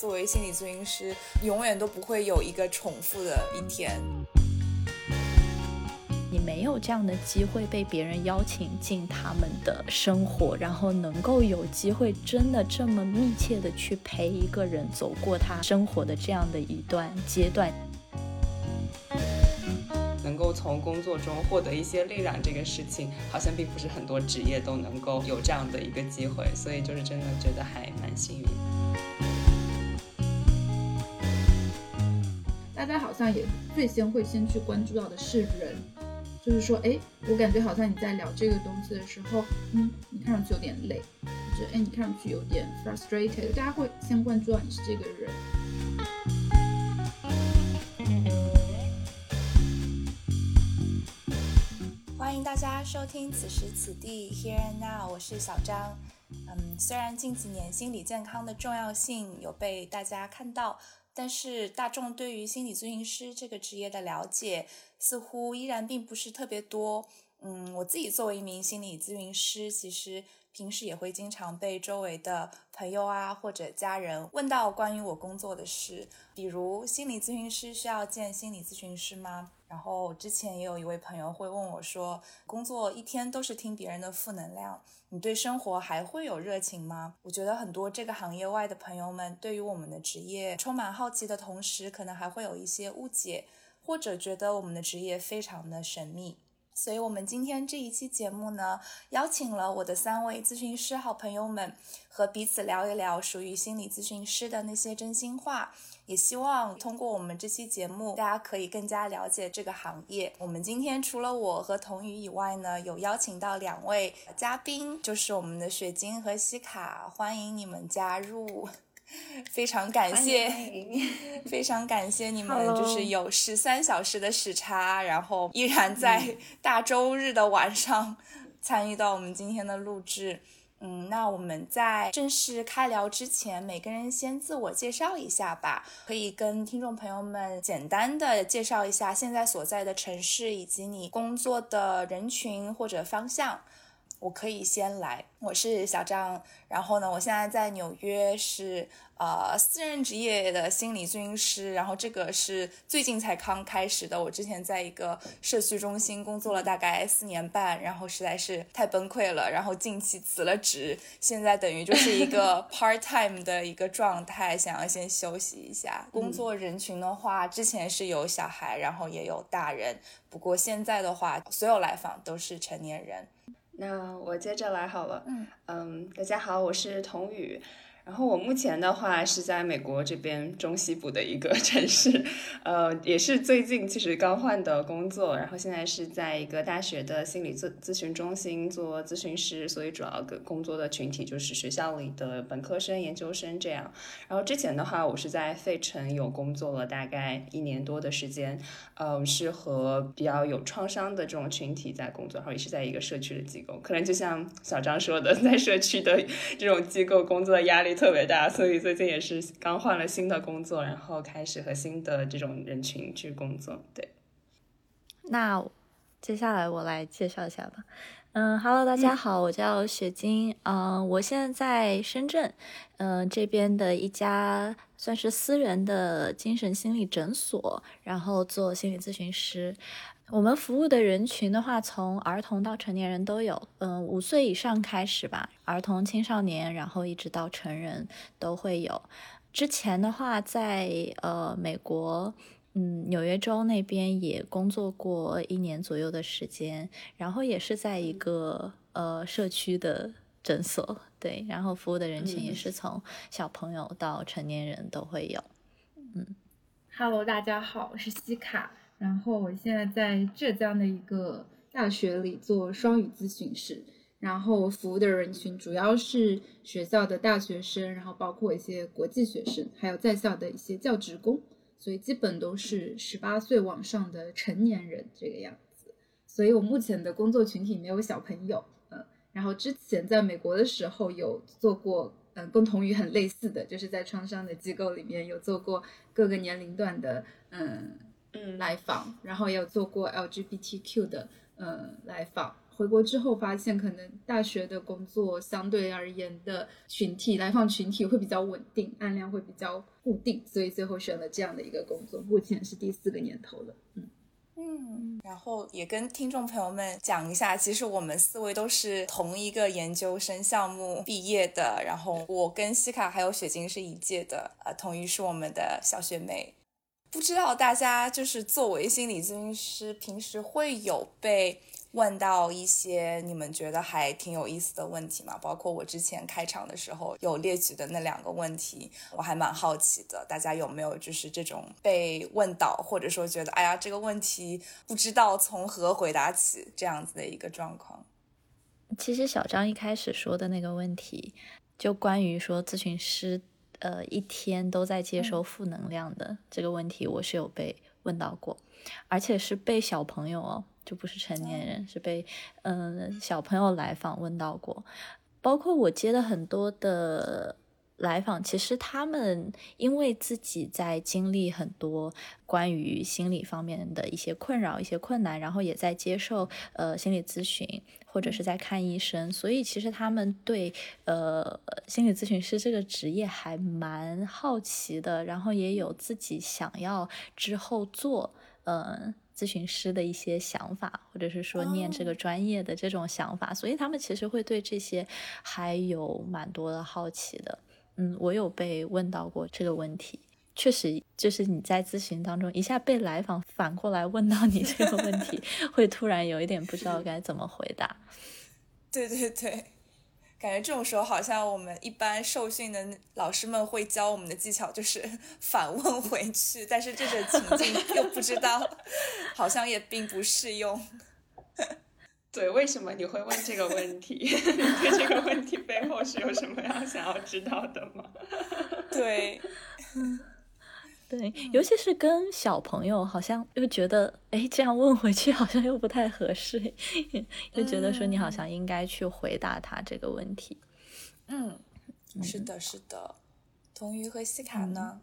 作为心理咨询师，永远都不会有一个重复的一天。你没有这样的机会被别人邀请进他们的生活，然后能够有机会真的这么密切的去陪一个人走过他生活的这样的一段阶段。能够从工作中获得一些力量，这个事情好像并不是很多职业都能够有这样的一个机会，所以就是真的觉得还蛮幸运。像也最先会先去关注到的是人，就是说，哎，我感觉好像你在聊这个东西的时候，嗯，你看上去有点累，或者哎，你看上去有点 frustrated，大家会先关注到你是这个人。欢迎大家收听此时此地 Here and Now，我是小张。嗯，虽然近几年心理健康的重要性有被大家看到，但是大众对于心理咨询师这个职业的了解似乎依然并不是特别多。嗯，我自己作为一名心理咨询师，其实平时也会经常被周围的朋友啊或者家人问到关于我工作的事，比如心理咨询师需要见心理咨询师吗？然后之前也有一位朋友会问我说，工作一天都是听别人的负能量，你对生活还会有热情吗？我觉得很多这个行业外的朋友们对于我们的职业充满好奇的同时，可能还会有一些误解，或者觉得我们的职业非常的神秘。所以，我们今天这一期节目呢，邀请了我的三位咨询师好朋友们，和彼此聊一聊属于心理咨询师的那些真心话。也希望通过我们这期节目，大家可以更加了解这个行业。我们今天除了我和童宇以外呢，有邀请到两位嘉宾，就是我们的雪晶和西卡，欢迎你们加入。非常感谢，非常感谢你们，就是有十三小时的时差，然后依然在 大周日的晚上参与到我们今天的录制。嗯，那我们在正式开聊之前，每个人先自我介绍一下吧。可以跟听众朋友们简单的介绍一下现在所在的城市以及你工作的人群或者方向。我可以先来，我是小张，然后呢，我现在在纽约是呃私人职业的心理咨询师，然后这个是最近才刚开始的，我之前在一个社区中心工作了大概四年半，然后实在是太崩溃了，然后近期辞了职，现在等于就是一个 part time 的一个状态，想要先休息一下。工作人群的话，之前是有小孩，然后也有大人，不过现在的话，所有来访都是成年人。那我接着来好了。嗯嗯，大家好，我是童宇。然后我目前的话是在美国这边中西部的一个 城市，呃，也是最近其实刚换的工作，然后现在是在一个大学的心理咨咨询中心做咨询师，所以主要个工作的群体就是学校里的本科生、研究生这样。然后之前的话，我是在费城有工作了大概一年多的时间，嗯，是和比较有创伤的这种群体在工作，然后也是在一个社区的机构，可能就像小张说的，在社区的这种机构工作的压力。特别大，所以最近也是刚换了新的工作，然后开始和新的这种人群去工作。对，那接下来我来介绍一下吧。嗯，Hello，大家好，我叫雪晶。嗯，我现在在深圳，嗯，这边的一家算是私人的精神心理诊所，然后做心理咨询师。我们服务的人群的话，从儿童到成年人都有，嗯，五岁以上开始吧，儿童、青少年，然后一直到成人都会有。之前的话，在呃美国，嗯，纽约州那边也工作过一年左右的时间，然后也是在一个呃社区的诊所，对，然后服务的人群也是从小朋友到成年人都会有。嗯，Hello，大家好，我是西卡。然后我现在在浙江的一个大学里做双语咨询师，然后服务的人群主要是学校的大学生，然后包括一些国际学生，还有在校的一些教职工，所以基本都是十八岁往上的成年人这个样子。所以我目前的工作群体没有小朋友，嗯，然后之前在美国的时候有做过，嗯，跟童语很类似的，就是在创伤的机构里面有做过各个年龄段的，嗯。嗯，来访，然后也有做过 LGBTQ 的，嗯，来访，回国之后发现，可能大学的工作相对而言的群体来访群体会比较稳定，案量会比较固定，所以最后选了这样的一个工作。目前是第四个年头了，嗯。嗯，然后也跟听众朋友们讲一下，其实我们四位都是同一个研究生项目毕业的。然后我跟西卡还有雪晶是一届的，呃，同一是我们的小学妹。不知道大家就是作为心理咨询师，平时会有被。问到一些你们觉得还挺有意思的问题吗？包括我之前开场的时候有列举的那两个问题，我还蛮好奇的。大家有没有就是这种被问到，或者说觉得哎呀这个问题不知道从何回答起这样子的一个状况？其实小张一开始说的那个问题，就关于说咨询师呃一天都在接收负能量的这个问题，我是有被问到过，而且是被小朋友哦。就不是成年人，是被嗯小朋友来访问到过，包括我接的很多的来访，其实他们因为自己在经历很多关于心理方面的一些困扰、一些困难，然后也在接受呃心理咨询或者是在看医生，所以其实他们对呃心理咨询师这个职业还蛮好奇的，然后也有自己想要之后做嗯。咨询师的一些想法，或者是说念这个专业的这种想法，所以他们其实会对这些还有蛮多的好奇的。嗯，我有被问到过这个问题，确实就是你在咨询当中一下被来访反过来问到你这个问题，会突然有一点不知道该怎么回答。对对对。感觉这种时候，好像我们一般受训的老师们会教我们的技巧，就是 反问回去。但是这个情境又不知道，好像也并不适用。对，为什么你会问这个问题？你对这个问题背后是有什么要想要知道的吗？对。对，尤其是跟小朋友，好像又觉得，哎，这样问回去好像又不太合适，就觉得说你好像应该去回答他这个问题。嗯，是的，是的。童鱼和西卡呢？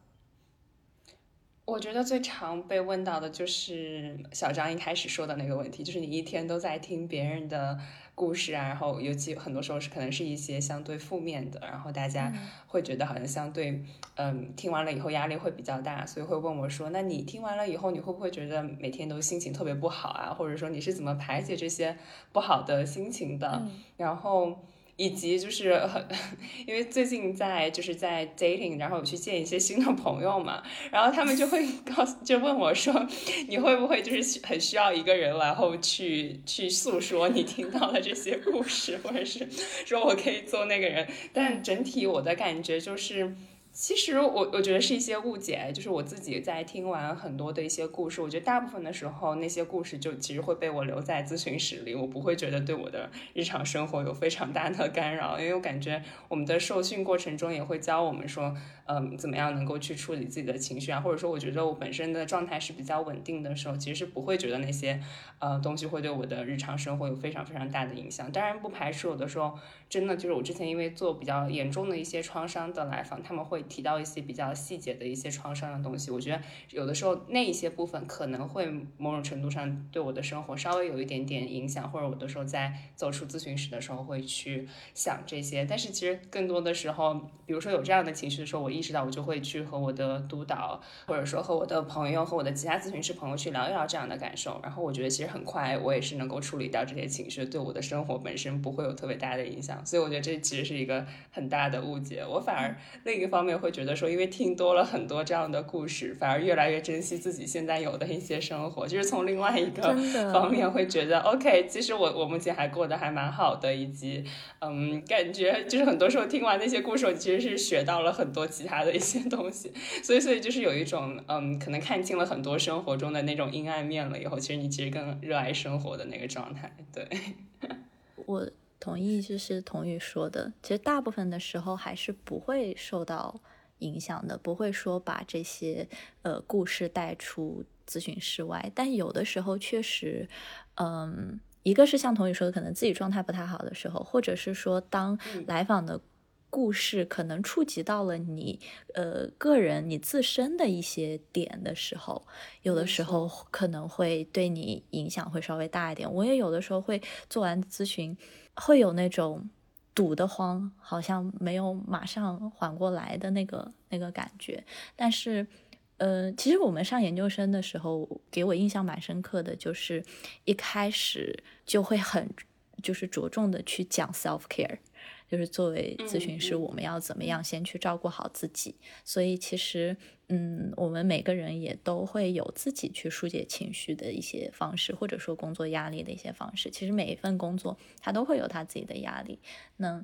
我觉得最常被问到的就是小张一开始说的那个问题，就是你一天都在听别人的。故事啊，然后尤其很多时候是可能是一些相对负面的，然后大家会觉得好像相对，嗯，听完了以后压力会比较大，所以会问我说：“那你听完了以后，你会不会觉得每天都心情特别不好啊？或者说你是怎么排解这些不好的心情的？”然后。以及就是很，因为最近在就是在 dating，然后去见一些新的朋友嘛，然后他们就会告诉就问我说，你会不会就是很需要一个人，然后去去诉说你听到的这些故事，或者是说我可以做那个人，但整体我的感觉就是。其实我我觉得是一些误解，就是我自己在听完很多的一些故事，我觉得大部分的时候那些故事就其实会被我留在咨询室里，我不会觉得对我的日常生活有非常大的干扰，因为我感觉我们的受训过程中也会教我们说。嗯，怎么样能够去处理自己的情绪啊？或者说，我觉得我本身的状态是比较稳定的时候，其实是不会觉得那些呃东西会对我的日常生活有非常非常大的影响。当然，不排除有的时候真的就是我之前因为做比较严重的一些创伤的来访，他们会提到一些比较细节的一些创伤的东西。我觉得有的时候那一些部分可能会某种程度上对我的生活稍微有一点点影响，或者我的时候在走出咨询室的时候会去想这些。但是其实更多的时候，比如说有这样的情绪的时候，我。意识到我就会去和我的督导，或者说和我的朋友和我的其他咨询师朋友去聊一聊这样的感受。然后我觉得其实很快我也是能够处理掉这些情绪，对我的生活本身不会有特别大的影响。所以我觉得这其实是一个很大的误解。我反而另一方面会觉得说，因为听多了很多这样的故事，反而越来越珍惜自己现在有的一些生活。就是从另外一个方面会觉得，OK，其实我我目前还过得还蛮好的，以及嗯，感觉就是很多时候听完那些故事，我其实是学到了很多其他的一些东西，所以所以就是有一种嗯，可能看清了很多生活中的那种阴暗面了以后，其实你其实更热爱生活的那个状态。对，我同意，就是童宇说的，其实大部分的时候还是不会受到影响的，不会说把这些呃故事带出咨询室外，但有的时候确实，嗯，一个是像童宇说的，可能自己状态不太好的时候，或者是说当来访的。故事可能触及到了你呃个人你自身的一些点的时候，有的时候可能会对你影响会稍微大一点。我也有的时候会做完咨询，会有那种堵得慌，好像没有马上缓过来的那个那个感觉。但是，呃，其实我们上研究生的时候，给我印象蛮深刻的，就是一开始就会很就是着重的去讲 self care。就是作为咨询师，我们要怎么样先去照顾好自己？所以其实，嗯，我们每个人也都会有自己去疏解情绪的一些方式，或者说工作压力的一些方式。其实每一份工作，它都会有它自己的压力。那。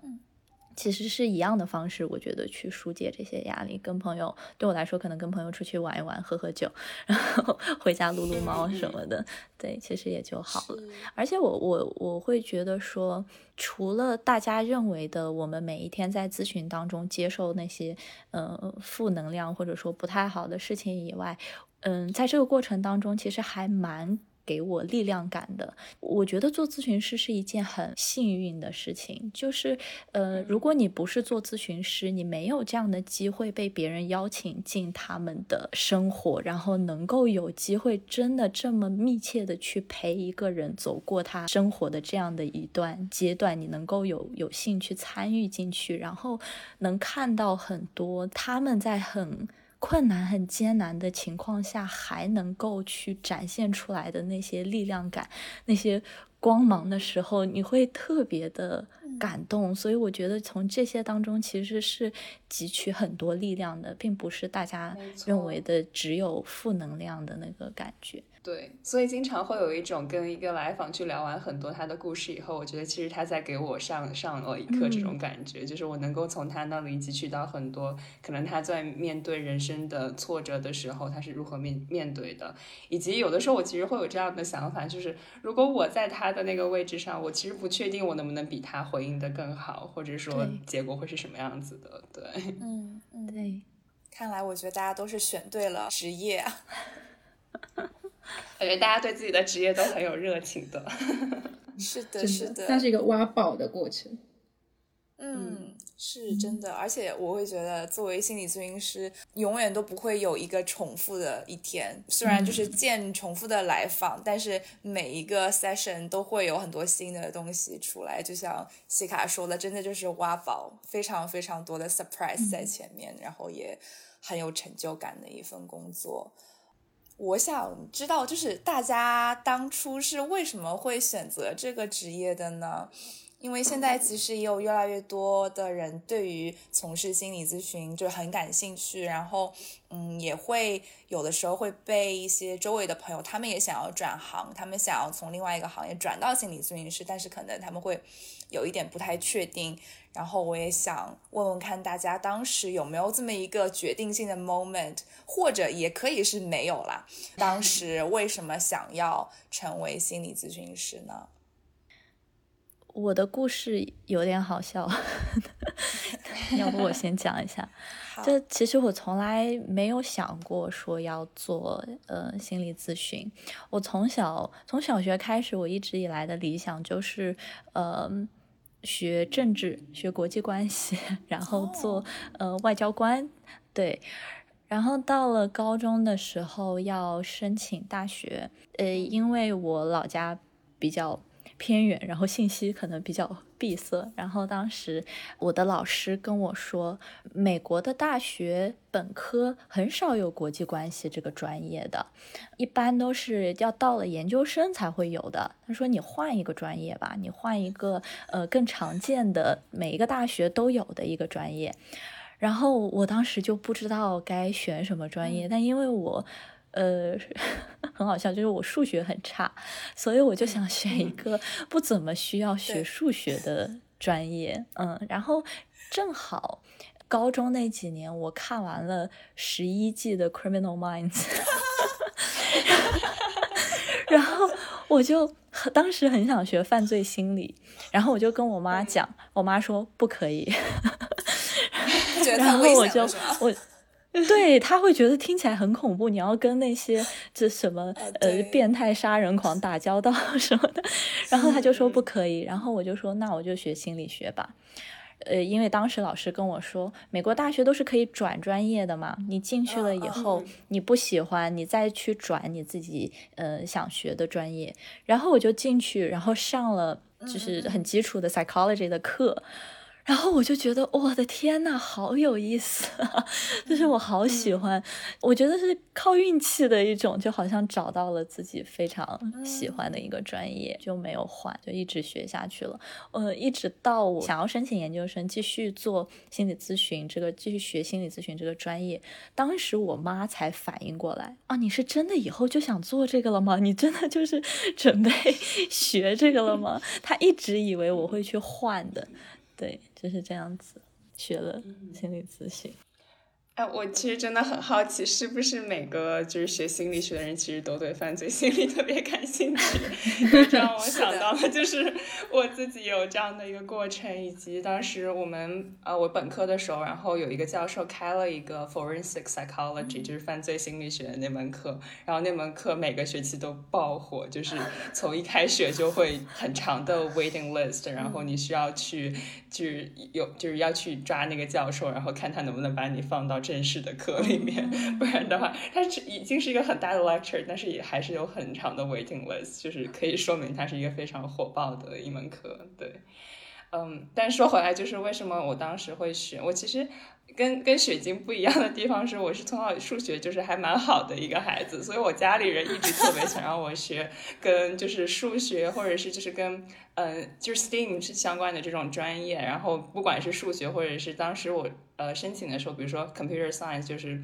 其实是一样的方式，我觉得去疏解这些压力，跟朋友对我来说，可能跟朋友出去玩一玩，喝喝酒，然后 回家撸撸猫什么的，对，其实也就好了。而且我我我会觉得说，除了大家认为的，我们每一天在咨询当中接受那些呃负能量或者说不太好的事情以外，嗯，在这个过程当中，其实还蛮。给我力量感的，我觉得做咨询师是一件很幸运的事情。就是，呃，如果你不是做咨询师，你没有这样的机会被别人邀请进他们的生活，然后能够有机会真的这么密切的去陪一个人走过他生活的这样的一段阶段，你能够有有幸去参与进去，然后能看到很多他们在很。困难很艰难的情况下，还能够去展现出来的那些力量感、那些光芒的时候，你会特别的感动。所以我觉得从这些当中其实是汲取很多力量的，并不是大家认为的只有负能量的那个感觉。对，所以经常会有一种跟一个来访去聊完很多他的故事以后，我觉得其实他在给我上上了一课，这种感觉就是我能够从他那里汲取到很多，可能他在面对人生的挫折的时候，他是如何面面对的，以及有的时候我其实会有这样的想法，就是如果我在他的那个位置上，我其实不确定我能不能比他回应的更好，或者说结果会是什么样子的。对，嗯嗯，对，看来我觉得大家都是选对了职业啊。感觉大家对自己的职业都很有热情的，是的，是的，像是一个挖宝的过程。嗯，是真的，而且我会觉得，作为心理咨询师，永远都不会有一个重复的一天。虽然就是见重复的来访，但是每一个 session 都会有很多新的东西出来。就像西卡说的，真的就是挖宝，非常非常多的 surprise 在前面，然后也很有成就感的一份工作。我想知道，就是大家当初是为什么会选择这个职业的呢？因为现在其实也有越来越多的人对于从事心理咨询就很感兴趣，然后嗯，也会有的时候会被一些周围的朋友，他们也想要转行，他们想要从另外一个行业转到心理咨询师，但是可能他们会有一点不太确定。然后我也想问问看大家当时有没有这么一个决定性的 moment，或者也可以是没有啦。当时为什么想要成为心理咨询师呢？我的故事有点好笑，要不我先讲一下。就其实我从来没有想过说要做呃心理咨询。我从小从小学开始，我一直以来的理想就是呃。学政治，学国际关系，然后做呃外交官，对，然后到了高中的时候要申请大学，呃，因为我老家比较。偏远，然后信息可能比较闭塞。然后当时我的老师跟我说，美国的大学本科很少有国际关系这个专业的，一般都是要到了研究生才会有的。他说你换一个专业吧，你换一个呃更常见的，每一个大学都有的一个专业。然后我当时就不知道该选什么专业，但因为我。呃，很好笑，就是我数学很差，所以我就想选一个不怎么需要学数学的专业。嗯，然后正好高中那几年我看完了十一季的《Criminal Minds 》，然后我就当时很想学犯罪心理，然后我就跟我妈讲，我妈说不可以，然后我就我。对他会觉得听起来很恐怖，你要跟那些 这什么呃变态杀人狂打交道 什么的，然后他就说不可以，然后我就说那我就学心理学吧，呃，因为当时老师跟我说，美国大学都是可以转专业的嘛，你进去了以后，你不喜欢，你再去转你自己呃想学的专业。然后我就进去，然后上了就是很基础的 psychology 的课。然后我就觉得我的天呐，好有意思，就是我好喜欢，我觉得是靠运气的一种，就好像找到了自己非常喜欢的一个专业，就没有换，就一直学下去了。呃，一直到我想要申请研究生，继续做心理咨询这个，继续学心理咨询这个专业，当时我妈才反应过来啊，你是真的以后就想做这个了吗？你真的就是 准备 学这个了吗？她一直以为我会去换的。对，就是这样子学了心理咨询。哎，我其实真的很好奇，是不是每个就是学心理学的人，其实都对犯罪心理特别感兴趣？这让我想到了，就是我自己有这样的一个过程，以及当时我们呃，我本科的时候，然后有一个教授开了一个 forensic psychology，就是犯罪心理学的那门课，然后那门课每个学期都爆火，就是从一开学就会很长的 waiting list，然后你需要去就是有就是要去抓那个教授，然后看他能不能把你放到。正式的课里面，不然的话，它是已经是一个很大的 lecture，但是也还是有很长的 waiting list，就是可以说明它是一个非常火爆的一门课。对，嗯，但说回来，就是为什么我当时会选？我其实。跟跟雪晶不一样的地方是，我是从小数学就是还蛮好的一个孩子，所以我家里人一直特别想让我学跟就是数学或者是就是跟嗯就是 STEAM 是相关的这种专业。然后不管是数学或者是当时我呃申请的时候，比如说 Computer Science 就是。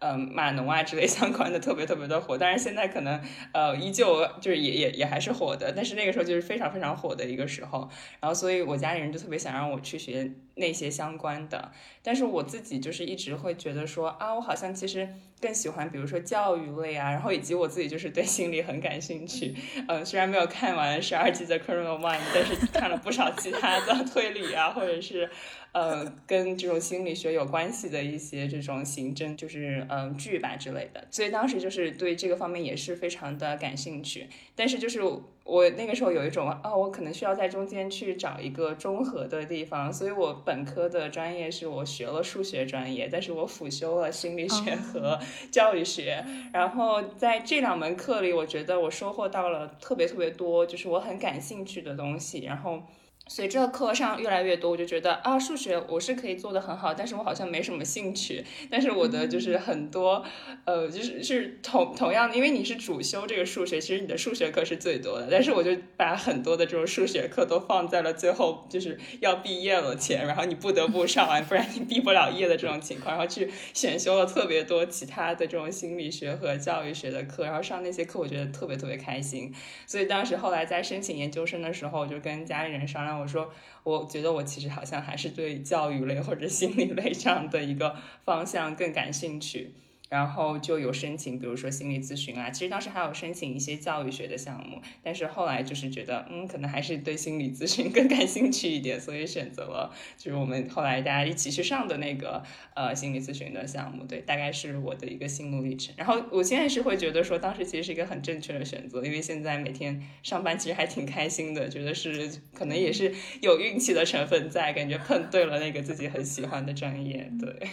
嗯，码农啊之类相关的特别特别的火，但是现在可能呃依旧就是也也也还是火的，但是那个时候就是非常非常火的一个时候，然后所以我家里人就特别想让我去学那些相关的，但是我自己就是一直会觉得说啊，我好像其实更喜欢比如说教育类啊，然后以及我自己就是对心理很感兴趣，嗯，虽然没有看完十二季的 Criminal Mind，但是看了不少其他的 推理啊，或者是。呃，跟这种心理学有关系的一些这种刑侦，就是嗯剧吧之类的，所以当时就是对这个方面也是非常的感兴趣。但是就是我那个时候有一种啊，我可能需要在中间去找一个中和的地方，所以我本科的专业是我学了数学专业，但是我辅修了心理学和教育学。然后在这两门课里，我觉得我收获到了特别特别多，就是我很感兴趣的东西。然后。随着课上越来越多，我就觉得啊，数学我是可以做的很好，但是我好像没什么兴趣。但是我的就是很多，呃，就是是同同样的，因为你是主修这个数学，其实你的数学课是最多的。但是我就把很多的这种数学课都放在了最后，就是要毕业了前，然后你不得不上完，不然你毕不了业的这种情况，然后去选修了特别多其他的这种心理学和教育学的课，然后上那些课我觉得特别特别开心。所以当时后来在申请研究生的时候，我就跟家里人商量。我说，我觉得我其实好像还是对教育类或者心理类这样的一个方向更感兴趣。然后就有申请，比如说心理咨询啊，其实当时还有申请一些教育学的项目，但是后来就是觉得，嗯，可能还是对心理咨询 更感兴趣一点，所以选择了就是我们后来大家一起去上的那个呃心理咨询的项目，对，大概是我的一个心路历程。然后我现在是会觉得说，当时其实是一个很正确的选择，因为现在每天上班其实还挺开心的，觉得是可能也是有运气的成分在，感觉碰对了那个自己很喜欢的专业，对。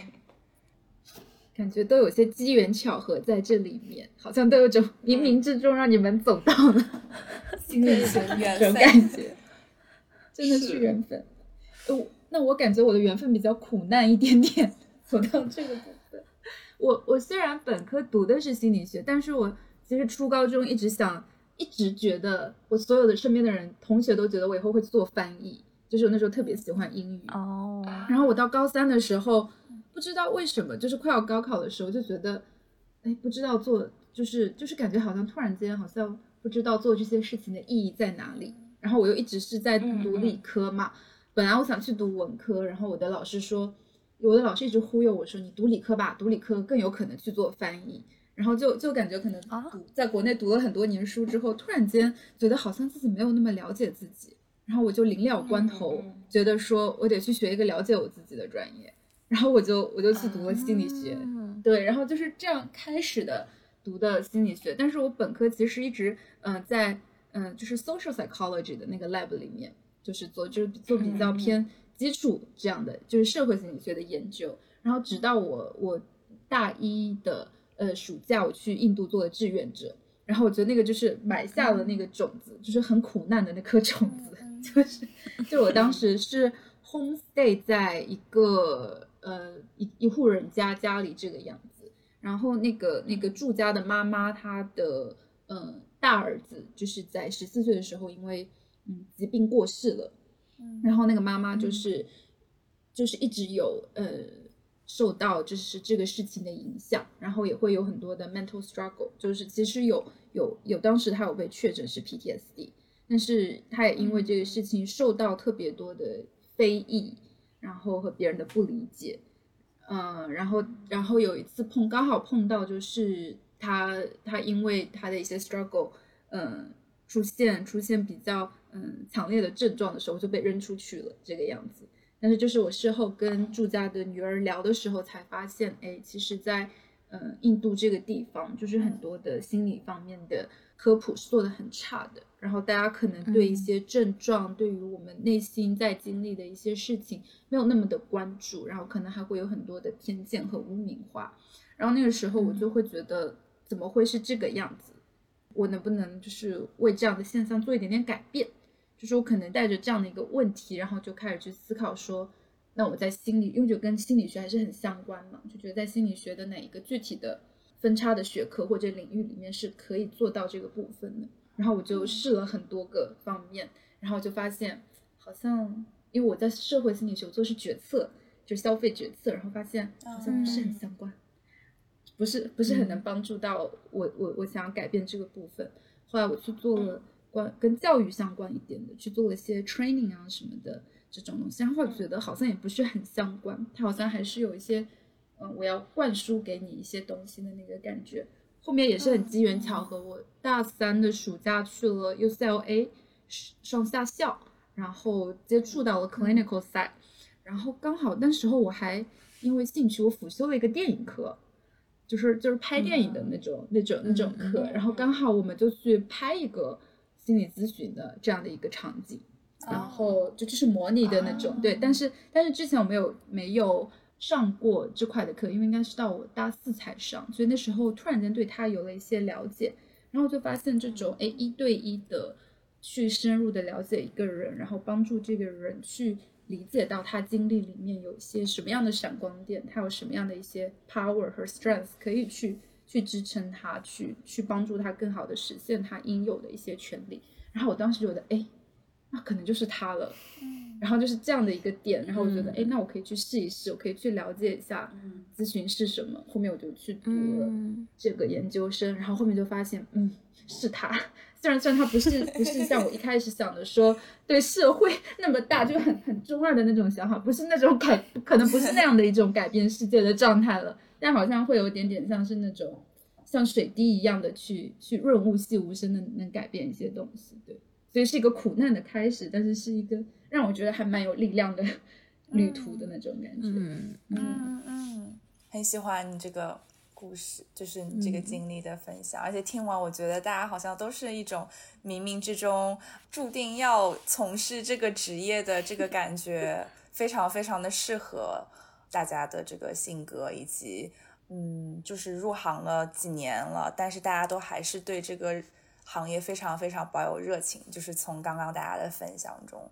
感觉都有些机缘巧合在这里面，好像都有种冥冥之中让你们走到了 心理学 这种感觉，真的是缘分。哦，那我感觉我的缘分比较苦难一点点，走到这个部分。我我虽然本科读的是心理学，但是我其实初高中一直想，一直觉得我所有的身边的人同学都觉得我以后会做翻译，就是我那时候特别喜欢英语哦。然后我到高三的时候。不知道为什么，就是快要高考的时候，就觉得，哎，不知道做，就是就是感觉好像突然间好像不知道做这些事情的意义在哪里。然后我又一直是在读理科嘛，本来我想去读文科，然后我的老师说，我的老师一直忽悠我说，你读理科吧，读理科更有可能去做翻译。然后就就感觉可能读在国内读了很多年书之后，突然间觉得好像自己没有那么了解自己，然后我就临了关头，觉得说我得去学一个了解我自己的专业。然后我就我就去读了心理学，对，然后就是这样开始的读的心理学。但是我本科其实一直嗯在嗯就是 social psychology 的那个 lab 里面，就是做就是做比较偏基础这样的，就是社会心理学的研究。然后直到我我大一的呃暑假，我去印度做了志愿者，然后我觉得那个就是埋下了那个种子，就是很苦难的那颗种子，就是就我当时是 homestay 在一个呃一一户人家家里这个样子，然后那个那个住家的妈妈她的嗯大儿子就是在十四岁的时候因为嗯疾病过世了，然后那个妈妈就是就是一直有呃。受到就是这个事情的影响，然后也会有很多的 mental struggle，就是其实有有有，当时他有被确诊是 PTSD，但是他也因为这个事情受到特别多的非议，然后和别人的不理解，嗯，然后然后有一次碰刚好碰到就是他他因为他的一些 struggle，嗯，出现出现比较嗯强烈的症状的时候就被扔出去了这个样子。但是，就是我事后跟住家的女儿聊的时候，才发现，哎，其实，在嗯印度这个地方，就是很多的心理方面的科普是做的很差的。然后，大家可能对一些症状，对于我们内心在经历的一些事情，没有那么的关注，然后可能还会有很多的偏见和污名化。然后那个时候，我就会觉得，怎么会是这个样子？我能不能就是为这样的现象做一点点改变？就是我可能带着这样的一个问题，然后就开始去思考说，那我在心理，因为就跟心理学还是很相关嘛，就觉得在心理学的哪一个具体的分叉的学科或者领域里面是可以做到这个部分的。然后我就试了很多个方面，然后就发现好像，因为我在社会心理学做是决策，就消费决策，然后发现好像不是很相关，不是不是很能帮助到我我我想要改变这个部分。后来我去做了。关跟教育相关一点的，去做了一些 training 啊什么的这种东西，然后觉得好像也不是很相关，它好像还是有一些，嗯，我要灌输给你一些东西的那个感觉。后面也是很机缘巧合，我大三的暑假去了 UCLA 上下校，然后接触到了 clinical side，然后刚好那时候我还因为兴趣，我辅修了一个电影课，就是就是拍电影的那种那种那种课，然后刚好我们就去拍一个。心理咨询的这样的一个场景，然后就就是模拟的那种，对，但是但是之前我没有没有上过这块的课，因为应该是到我大四才上，所以那时候突然间对他有了一些了解，然后就发现这种哎一对一的去深入的了解一个人，然后帮助这个人去理解到他经历里面有一些什么样的闪光点，他有什么样的一些 power 和 strength 可以去。去支撑他，去去帮助他更好的实现他应有的一些权利。然后我当时觉得，哎，那可能就是他了。然后就是这样的一个点。然后我觉得，哎，那我可以去试一试，我可以去了解一下咨询是什么。后面我就去读了这个研究生。然后后面就发现，嗯，是他。虽然虽然他不是不是像我一开始想的说，对社会那么大就很很中二的那种想法，不是那种改，可能不是那样的一种改变世界的状态了。但好像会有点点像是那种像水滴一样的去去润物细无声的能改变一些东西，对，所以是一个苦难的开始，但是是一个让我觉得还蛮有力量的 旅途的那种感觉。嗯嗯嗯，很喜欢你这个故事，就是你这个经历的分享，而且听完我觉得大家好像都是一种冥冥之中注定要从事这个职业的这个感觉，非常非常的适合。大家的这个性格，以及嗯，就是入行了几年了，但是大家都还是对这个行业非常非常保有热情。就是从刚刚大家的分享中，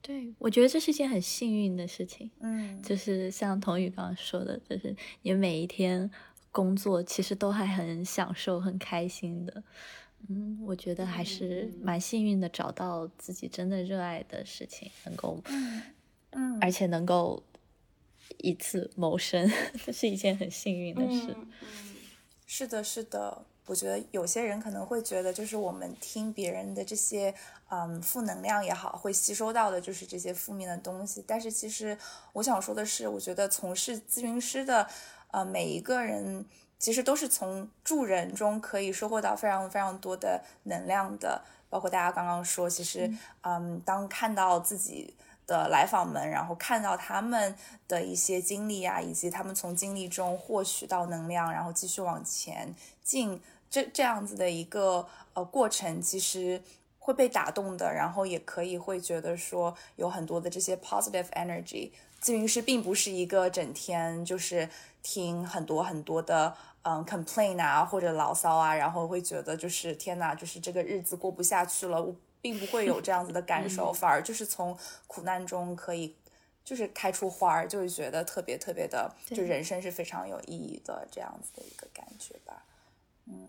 对我觉得这是一件很幸运的事情。嗯，就是像童宇刚刚说的，就是你每一天工作其实都还很享受、很开心的。嗯，我觉得还是蛮幸运的，找到自己真的热爱的事情，能够嗯，而且能够。一次谋生，这是一件很幸运的事。是的，是的。我觉得有些人可能会觉得，就是我们听别人的这些，嗯，负能量也好，会吸收到的就是这些负面的东西。但是其实我想说的是，我觉得从事咨询师的，呃，每一个人其实都是从助人中可以收获到非常非常多的能量的。包括大家刚刚说，其实，嗯，当看到自己。的来访们，然后看到他们的一些经历啊，以及他们从经历中获取到能量，然后继续往前进，这这样子的一个呃过程，其实会被打动的，然后也可以会觉得说有很多的这些 positive energy。咨询师并不是一个整天就是听很多很多的嗯 complain 啊或者牢骚啊，然后会觉得就是天哪，就是这个日子过不下去了。我并不会有这样子的感受，反而就是从苦难中可以就是开出花儿，就会觉得特别特别的，就人生是非常有意义的这样子的一个感觉吧。嗯。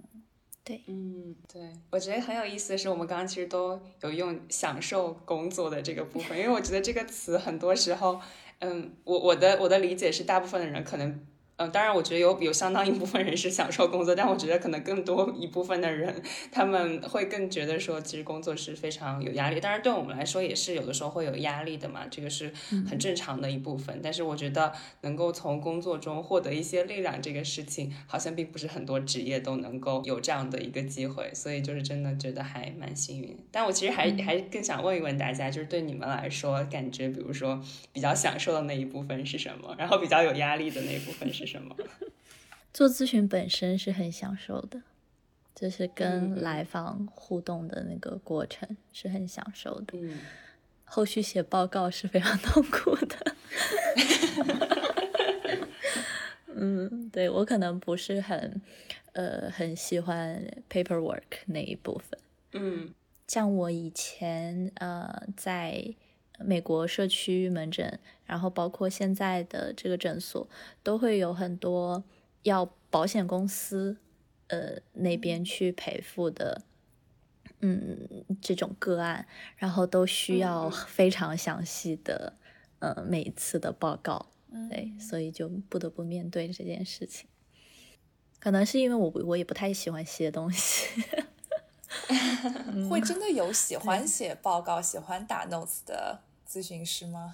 对，嗯，对，我觉得很有意思的是，我们刚刚其实都有用享受工作的这个部分，因为我觉得这个词很多时候，嗯，我我的我的理解是，大部分的人可能。嗯，当然，我觉得有有相当一部分人是享受工作，但我觉得可能更多一部分的人，他们会更觉得说，其实工作是非常有压力。当然，对我们来说也是有的时候会有压力的嘛，这个是很正常的一部分。但是我觉得能够从工作中获得一些力量，这个事情好像并不是很多职业都能够有这样的一个机会，所以就是真的觉得还蛮幸运。但我其实还还更想问一问大家，就是对你们来说，感觉比如说比较享受的那一部分是什么？然后比较有压力的那一部分是？什么？做咨询本身是很享受的，就是跟来访互动的那个过程是很享受的。嗯，后续写报告是非常痛苦的。嗯，对我可能不是很呃很喜欢 paperwork 那一部分。嗯，像我以前呃在。美国社区门诊，然后包括现在的这个诊所，都会有很多要保险公司呃那边去赔付的，嗯，这种个案，然后都需要非常详细的呃每一次的报告，对，所以就不得不面对这件事情。可能是因为我我也不太喜欢写东西，会真的有喜欢写报告、喜欢打 notes 的。咨询师吗？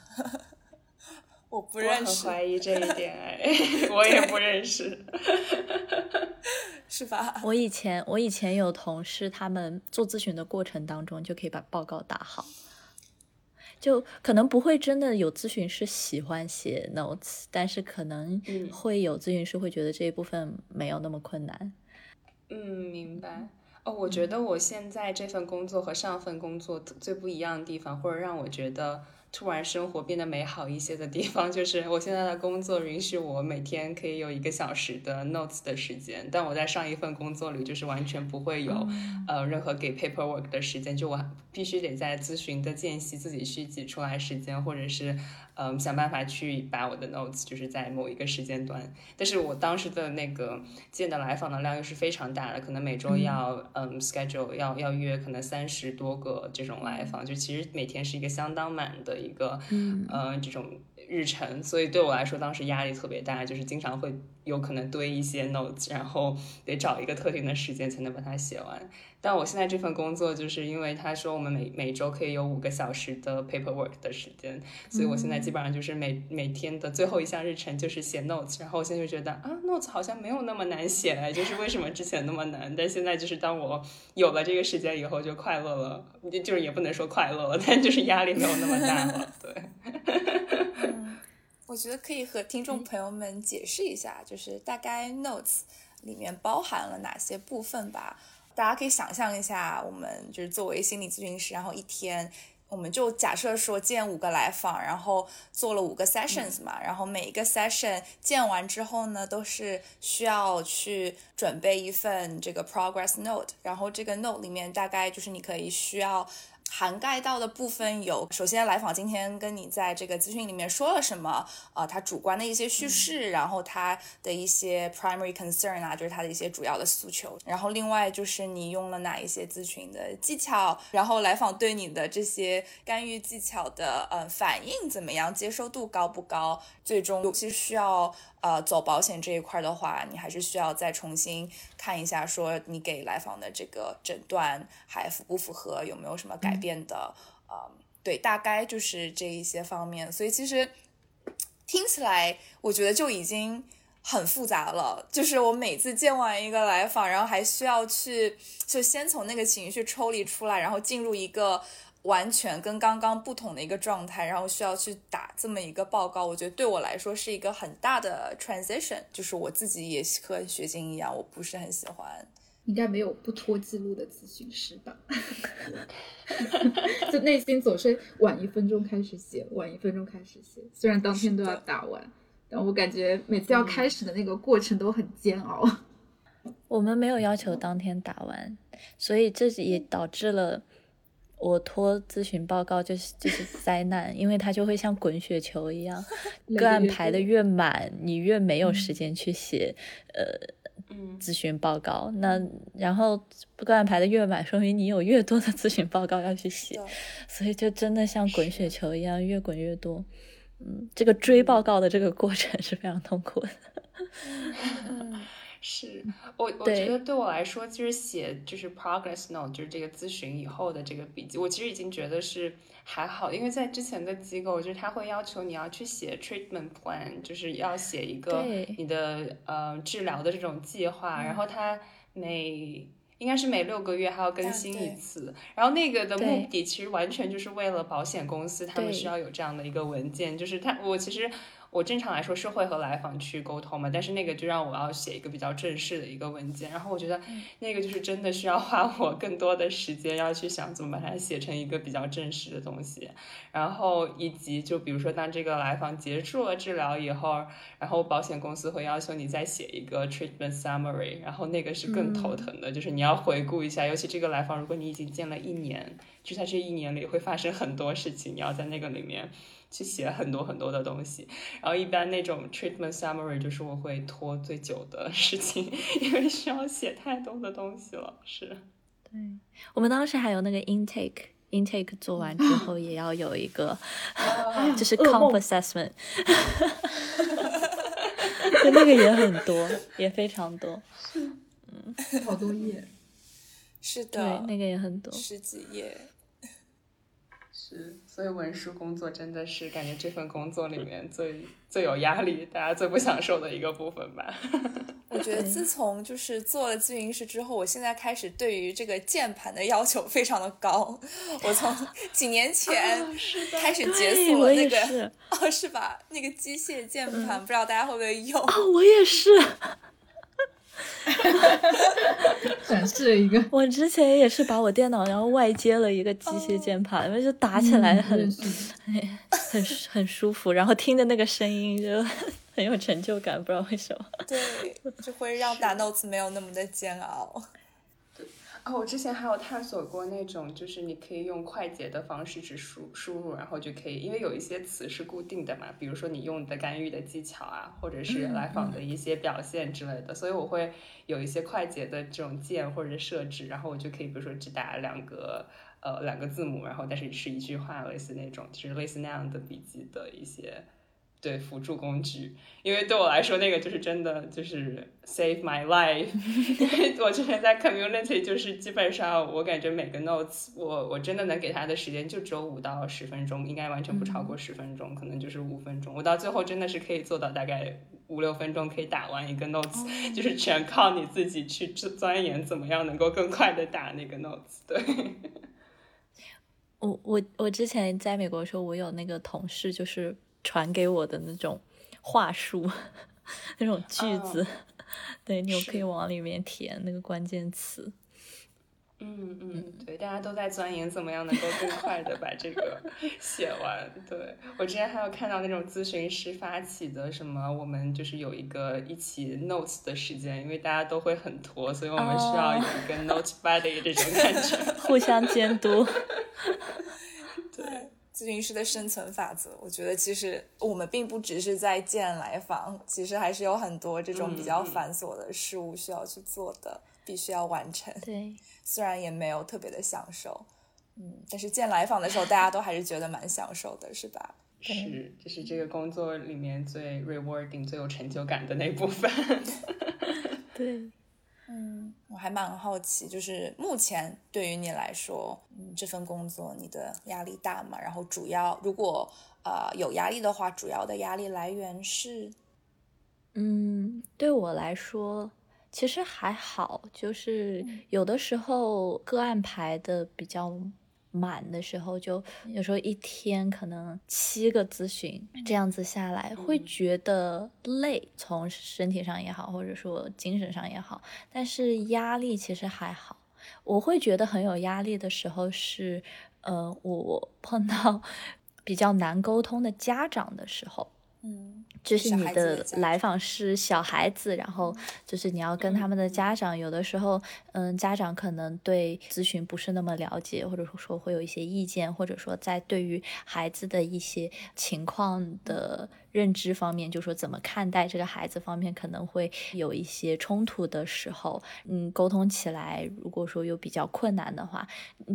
我不认识，怀疑这一点哎，我也不认识，是吧？我以前我以前有同事，他们做咨询的过程当中就可以把报告打好，就可能不会真的有咨询师喜欢写 notes，但是可能会有咨询师会觉得这一部分没有那么困难。嗯，明白。哦，我觉得我现在这份工作和上份工作最不一样的地方，或者让我觉得突然生活变得美好一些的地方，就是我现在的工作允许我每天可以有一个小时的 notes 的时间，但我在上一份工作里就是完全不会有呃任何给 paperwork 的时间，就我必须得在咨询的间隙自己去挤出来时间，或者是。嗯，想办法去把我的 notes 就是在某一个时间段，但是我当时的那个见的来访的量又是非常大的，可能每周要嗯 schedule 要要约可能三十多个这种来访，就其实每天是一个相当满的一个嗯。这种日程，所以对我来说当时压力特别大，就是经常会有可能堆一些 notes，然后得找一个特定的时间才能把它写完。但我现在这份工作，就是因为他说我们每每周可以有五个小时的 paperwork 的时间，所以我现在基本上就是每每天的最后一项日程就是写 notes。然后我现在就觉得啊，notes 好像没有那么难写，就是为什么之前那么难？但现在就是当我有了这个时间以后，就快乐了，就是也不能说快乐了，但就是压力没有那么大了。对，我觉得可以和听众朋友们解释一下，就是大概 notes 里面包含了哪些部分吧。大家可以想象一下，我们就是作为心理咨询师，然后一天，我们就假设说见五个来访，然后做了五个 sessions 嘛，然后每一个 session 见完之后呢，都是需要去准备一份这个 progress note，然后这个 note 里面大概就是你可以需要。涵盖到的部分有，首先来访今天跟你在这个咨询里面说了什么，呃，他主观的一些叙事，然后他的一些 primary concern 啊，就是他的一些主要的诉求，然后另外就是你用了哪一些咨询的技巧，然后来访对你的这些干预技巧的呃反应怎么样，接受度高不高，最终尤其需要。呃，走保险这一块的话，你还是需要再重新看一下，说你给来访的这个诊断还符不符合，有没有什么改变的？呃，对，大概就是这一些方面。所以其实听起来，我觉得就已经很复杂了。就是我每次见完一个来访，然后还需要去就先从那个情绪抽离出来，然后进入一个。完全跟刚刚不同的一个状态，然后需要去打这么一个报告，我觉得对我来说是一个很大的 transition，就是我自己也和学晶一样，我不是很喜欢。应该没有不拖记录的咨询师吧？就内心总是晚一分钟开始写，晚一分钟开始写。虽然当天都要打完，但我感觉每次要开始的那个过程都很煎熬。我们没有要求当天打完，所以这也导致了我拖咨询报告就是就是灾难，因为它就会像滚雪球一样，个案排的越满，你越没有时间去写呃。咨询报告，那然后个案排的越满，说明你有越多的咨询报告要去写，所以就真的像滚雪球一样，越滚越多。嗯，这个追报告的这个过程是非常痛苦的。是我，我觉得对我来说，其实写就是 progress note，就是这个咨询以后的这个笔记，我其实已经觉得是还好，因为在之前的机构，就是他会要求你要去写 treatment plan，就是要写一个你的呃治疗的这种计划，然后他每应该是每六个月还要更新一次，然后那个的目的其实完全就是为了保险公司，他们需要有这样的一个文件，就是他我其实。我正常来说是会和来访去沟通嘛，但是那个就让我要写一个比较正式的一个文件，然后我觉得那个就是真的需要花我更多的时间要去想怎么把它写成一个比较正式的东西，然后以及就比如说当这个来访结束了治疗以后，然后保险公司会要求你再写一个 treatment summary，然后那个是更头疼的，就是你要回顾一下，尤其这个来访如果你已经见了一年，就在这一年里会发生很多事情，你要在那个里面。去写很多很多的东西，然后一般那种 treatment summary 就是我会拖最久的事情，因为需要写太多的东西了。是，对，我们当时还有那个 intake，intake 做完之后也要有一个，就是 comp assessment，就 那个也很多，也非常多，嗯，好多页，是的，对，那个也很多，十几页。是，所以文书工作真的是感觉这份工作里面最最有压力，大家最不享受的一个部分吧。我觉得自从就是做了咨询师之后，我现在开始对于这个键盘的要求非常的高。我从 几年前开始解锁了那个，哦，是吧？那个机械键盘，不知道大家会不会用？哦，我也是。展示了一个，我之前也是把我电脑然后外接了一个机械键盘，因为就打起来很 很很舒服，然后听的那个声音就很有成就感，不知道为什么。对，就会让打 notes 没有那么的煎熬。我之前还有探索过那种，就是你可以用快捷的方式去输输入，然后就可以，因为有一些词是固定的嘛，比如说你用的干预的技巧啊，或者是来访的一些表现之类的，所以我会有一些快捷的这种键或者设置，然后我就可以，比如说只打两个呃两个字母，然后但是是一句话，类似那种，就是类似那样的笔记的一些。对辅助工具，因为对我来说，那个就是真的就是 save my life。因为我之前在 community，就是基本上我感觉每个 notes，我我真的能给他的时间就只有五到十分钟，应该完全不超过十分钟，可能就是五分钟。我到最后真的是可以做到大概五六分钟可以打完一个 notes，就是全靠你自己去钻研怎么样能够更快的打那个 notes。对，我我我之前在美国的时候，我有那个同事就是。传给我的那种话术，那种句子，对你可以往里面填那个关键词。嗯嗯，对，大家都在钻研怎么样能够更快的把这个 写完。对我之前还有看到那种咨询师发起的什么，我们就是有一个一起 notes 的时间，因为大家都会很拖，所以我们需要有一个 note buddy 这种感觉，互相监督。对。咨询师的生存法则，我觉得其实我们并不只是在见来访，其实还是有很多这种比较繁琐的事物需要去做的，必须要完成。对，虽然也没有特别的享受，嗯，但是见来访的时候，大家都还是觉得蛮享受的，是吧？是，这是这个工作里面最 rewarding、最有成就感的那部分。对。嗯，我还蛮好奇，就是目前对于你来说，嗯，这份工作你的压力大吗？然后主要如果呃有压力的话，主要的压力来源是，嗯，对我来说其实还好，就是有的时候个案排的比较满的时候，就有时候一天可能七个咨询这样子下来，会觉得累，从身体上也好，或者说精神上也好，但是压力其实还好。我会觉得很有压力的时候是，呃，我碰到 比较难沟通的家长的时候。嗯，就是你的来访是小孩子，然后就是你要跟他们的家。长，有的时候，嗯，家长可能对咨询不是那么了解，或者说会有一些意见，或者说在对于孩子的一些情况的认知方面，就说怎么看待这个孩子方面，可能会有一些冲突的时候，嗯，沟通起来如果说有比较困难的话，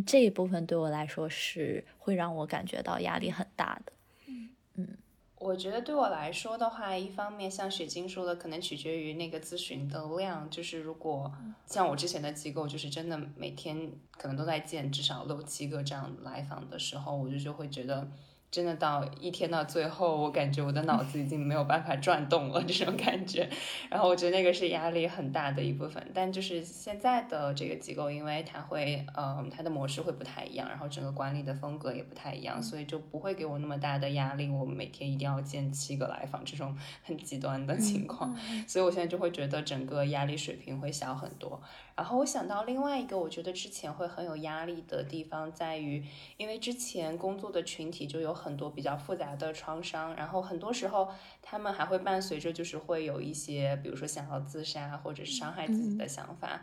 这一部分对我来说是会让我感觉到压力很大的，嗯。嗯。我觉得对我来说的话，一方面像雪晶说的，可能取决于那个咨询的量。就是如果像我之前的机构，就是真的每天可能都在见至少六七个这样来访的时候，我就就会觉得。真的到一天到最后，我感觉我的脑子已经没有办法转动了，这种感觉。然后我觉得那个是压力很大的一部分。但就是现在的这个机构，因为它会，嗯，它的模式会不太一样，然后整个管理的风格也不太一样，所以就不会给我那么大的压力。我们每天一定要见七个来访这种很极端的情况，所以我现在就会觉得整个压力水平会小很多。然后我想到另外一个，我觉得之前会很有压力的地方在于，因为之前工作的群体就有很多比较复杂的创伤，然后很多时候他们还会伴随着就是会有一些，比如说想要自杀或者是伤害自己的想法。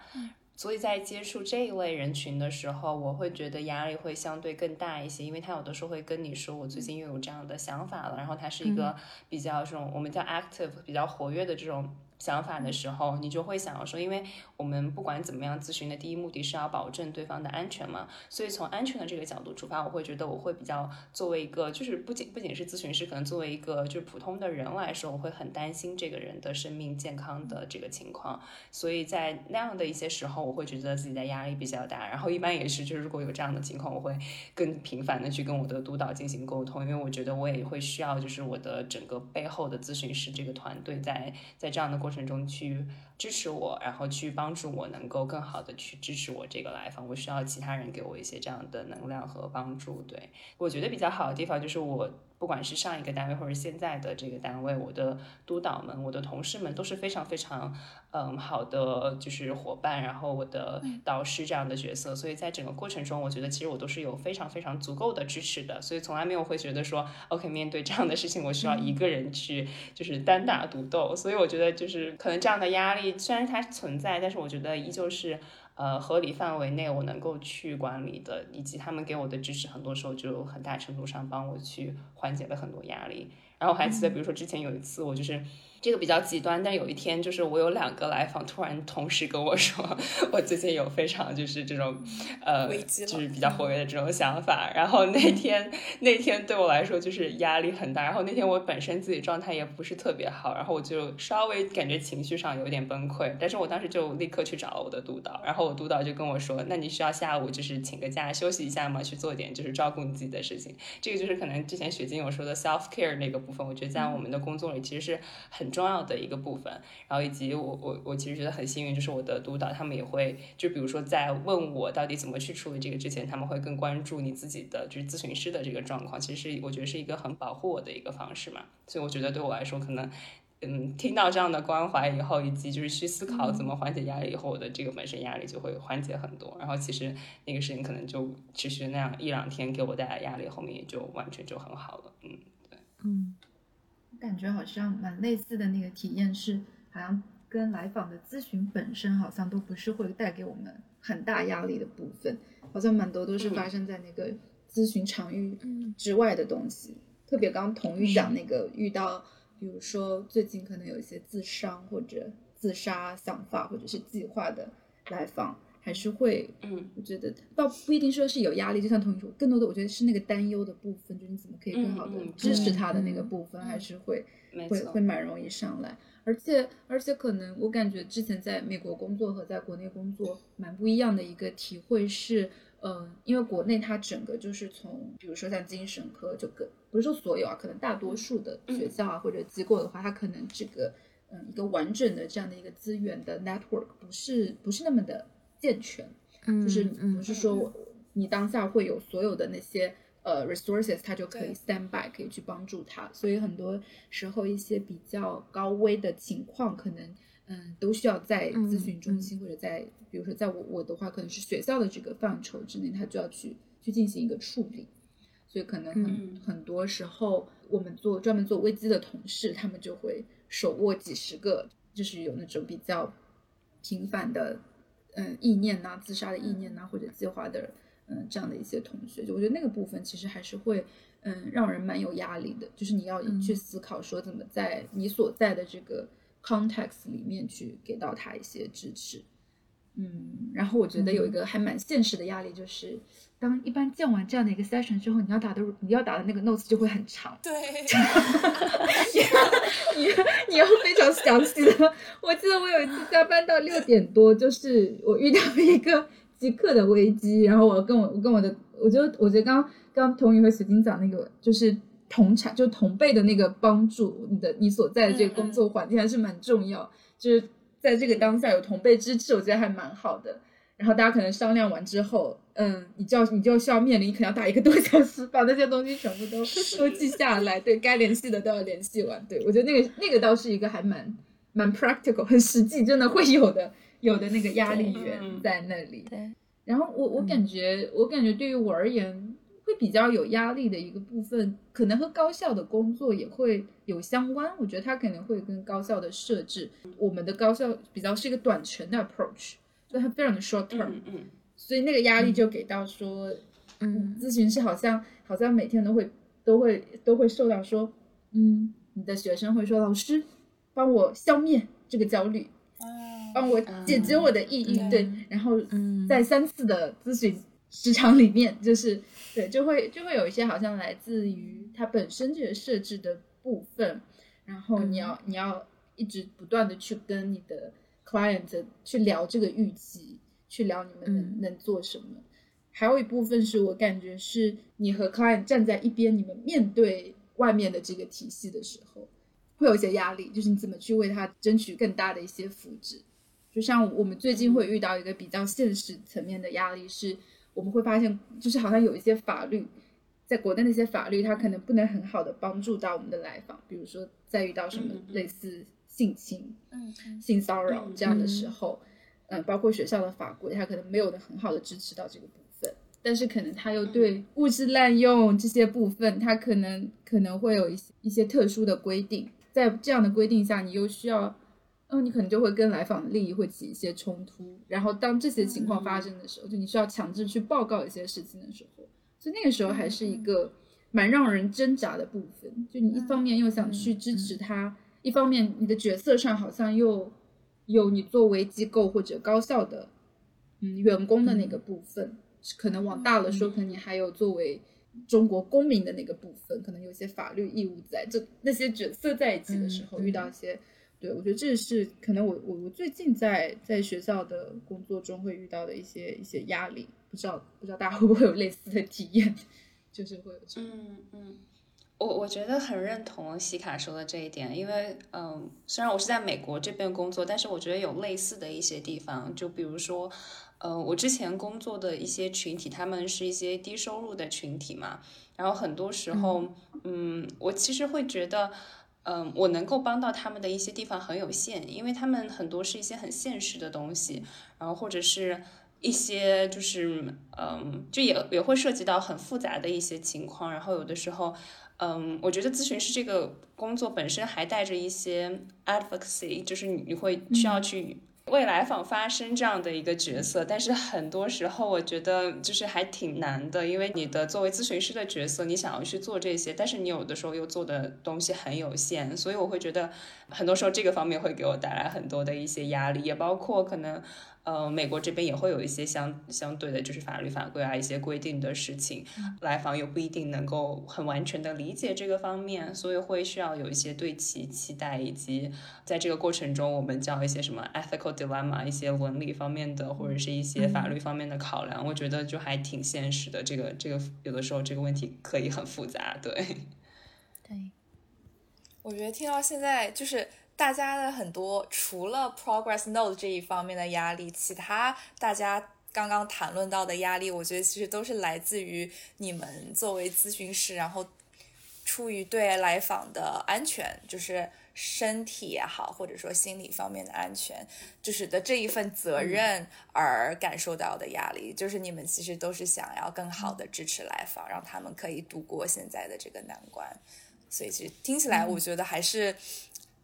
所以在接触这一类人群的时候，我会觉得压力会相对更大一些，因为他有的时候会跟你说，我最近又有这样的想法了，然后他是一个比较这种我们叫 active 比较活跃的这种。想法的时候，你就会想要说，因为我们不管怎么样，咨询的第一目的是要保证对方的安全嘛，所以从安全的这个角度出发，我会觉得我会比较作为一个，就是不仅不仅是咨询师，可能作为一个就是普通的人来说，我会很担心这个人的生命健康的这个情况，所以在那样的一些时候，我会觉得自己的压力比较大，然后一般也是就是如果有这样的情况，我会更频繁的去跟我的督导进行沟通，因为我觉得我也会需要就是我的整个背后的咨询师这个团队在在这样的过程中去支持我，然后去帮帮助我，能够更好的去支持我这个来访。我需要其他人给我一些这样的能量和帮助。对我觉得比较好的地方就是我。不管是上一个单位或者现在的这个单位，我的督导们、我的同事们都是非常非常嗯好的，就是伙伴，然后我的导师这样的角色，所以在整个过程中，我觉得其实我都是有非常非常足够的支持的，所以从来没有会觉得说，OK，面对这样的事情，我需要一个人去就是单打独斗，所以我觉得就是可能这样的压力虽然它存在，但是我觉得依旧是。呃，合理范围内我能够去管理的，以及他们给我的支持，很多时候就很大程度上帮我去缓解了很多压力。然后我还记得，比如说之前有一次，我就是。这个比较极端，但有一天就是我有两个来访突然同时跟我说，我最近有非常就是这种，呃，就是比较活跃的这种想法。然后那天那天对我来说就是压力很大。然后那天我本身自己状态也不是特别好，然后我就稍微感觉情绪上有点崩溃。但是我当时就立刻去找了我的督导，然后我督导就跟我说，那你需要下午就是请个假休息一下嘛，去做点就是照顾你自己的事情。这个就是可能之前雪晶有说的 self care 那个部分，我觉得在我们的工作里其实是很。重要的一个部分，然后以及我我我其实觉得很幸运，就是我的督导他们也会，就比如说在问我到底怎么去处理这个之前，他们会更关注你自己的就是咨询师的这个状况，其实我觉得是一个很保护我的一个方式嘛。所以我觉得对我来说，可能嗯听到这样的关怀以后，以及就是去思考怎么缓解压力以后，我的这个本身压力就会缓解很多。然后其实那个事情可能就持续那样一两天，给我带来压力，后面也就完全就很好了。嗯，对，嗯。感觉好像蛮类似的那个体验是，好像跟来访的咨询本身好像都不是会带给我们很大压力的部分，好像蛮多都是发生在那个咨询场域之外的东西。特别刚童玉讲那个遇到，比如说最近可能有一些自伤或者自杀想法或者是计划的来访。还是会，嗯，我觉得倒不一定说是有压力，就像同你说，更多的我觉得是那个担忧的部分，就是你怎么可以更好的支持他的那个部分，还是会会会蛮容易上来。而且而且可能我感觉之前在美国工作和在国内工作蛮不一样的一个体会是，嗯，因为国内它整个就是从，比如说像精神科，就个不是说所有啊，可能大多数的学校啊或者机构的话，它可能这个嗯一个完整的这样的一个资源的 network 不是不是那么的。健全，就是不是说你当下会有所有的那些呃 resources，他就可以 stand by，可以去帮助他。所以很多时候一些比较高危的情况，可能嗯都需要在咨询中心或者在，比如说在我我的话，可能是学校的这个范畴之内，他就要去去进行一个处理。所以可能很很多时候，我们做专门做危机的同事，他们就会手握几十个，就是有那种比较频繁的嗯意念呐、自杀的意念呐，或者计划的嗯这样的一些同学，就我觉得那个部分其实还是会嗯让人蛮有压力的，就是你要去思考说怎么在你所在的这个 context 里面去给到他一些支持。嗯，然后我觉得有一个还蛮现实的压力，就是当一般建完这样的一个 session 之后，你要打的你要打的那个 notes 就会很长，对，你你要非常详细的。我记得我有一次加班到六点多，就是我遇到了一个即刻的危机，然后我跟我我跟我的，我觉得我觉得刚刚童宇和雪晶讲那个就是同产就同辈的那个帮助你的你所在的这个工作环境还是蛮重要，就是。在这个当下有同辈支持，我觉得还蛮好的。然后大家可能商量完之后，嗯，你就要你就需要面临，你可能要打一个多小时，把那些东西全部都都记下来。对该联系的都要联系完。对我觉得那个那个倒是一个还蛮蛮 practical，很实际，真的会有的有的那个压力源在那里。对。然后我我感觉我感觉对于我而言。比较有压力的一个部分，可能和高校的工作也会有相关。我觉得它可能会跟高校的设置，我们的高校比较是一个短程的 approach，所以它非常的 short term，嗯，所以那个压力就给到说，嗯，咨询师好像好像每天都会都会都会受到说，嗯，你的学生会说，老师帮我消灭这个焦虑，帮我解决我的抑郁，对，然后在三次的咨询。时长里面就是对，就会就会有一些好像来自于它本身这个设置的部分，然后你要你要一直不断的去跟你的 client 去聊这个预期，去聊你们能能做什么。还有一部分是我感觉是你和 client 站在一边，你们面对外面的这个体系的时候，会有一些压力，就是你怎么去为他争取更大的一些福祉。就像我们最近会遇到一个比较现实层面的压力是。我们会发现，就是好像有一些法律，在国内那些法律，它可能不能很好的帮助到我们的来访。比如说，在遇到什么类似性侵、嗯、性骚扰这样的时候，嗯，包括学校的法规，它可能没有的很好的支持到这个部分。但是，可能它又对物质滥用这些部分，它可能可能会有一些一些特殊的规定。在这样的规定下，你又需要。嗯，你可能就会跟来访的利益会起一些冲突，然后当这些情况发生的时候，就你需要强制去报告一些事情的时候，所以那个时候还是一个蛮让人挣扎的部分。就你一方面又想去支持他，一方面你的角色上好像又有你作为机构或者高校的嗯员工的那个部分，可能往大了说，可能你还有作为中国公民的那个部分，可能有些法律义务在，就那些角色在一起的时候，遇到一些。对，我觉得这是可能我我我最近在在学校的工作中会遇到的一些一些压力，不知道不知道大家会不会有类似的体验，就是会有这嗯嗯，我我觉得很认同西卡说的这一点，因为嗯，虽然我是在美国这边工作，但是我觉得有类似的一些地方，就比如说，呃，我之前工作的一些群体，他们是一些低收入的群体嘛，然后很多时候，嗯，我其实会觉得。嗯，我能够帮到他们的一些地方很有限，因为他们很多是一些很现实的东西，然后或者是一些就是嗯，就也也会涉及到很复杂的一些情况，然后有的时候，嗯，我觉得咨询师这个工作本身还带着一些 advocacy，就是你你会需要去。为来访发声这样的一个角色，但是很多时候我觉得就是还挺难的，因为你的作为咨询师的角色，你想要去做这些，但是你有的时候又做的东西很有限，所以我会觉得很多时候这个方面会给我带来很多的一些压力，也包括可能。呃，美国这边也会有一些相相对的，就是法律法规啊，一些规定的事情，来访又不一定能够很完全的理解这个方面，所以会需要有一些对其期待，以及在这个过程中，我们叫一些什么 ethical dilemma，一些伦理方面的或者是一些法律方面的考量，我觉得就还挺现实的。这个这个有的时候这个问题可以很复杂，对。对，我觉得听到现在就是。大家的很多除了 progress note 这一方面的压力，其他大家刚刚谈论到的压力，我觉得其实都是来自于你们作为咨询师，然后出于对来访的安全，就是身体也好，或者说心理方面的安全，就是的这一份责任而感受到的压力，就是你们其实都是想要更好的支持来访，让他们可以度过现在的这个难关。所以其实听起来，我觉得还是。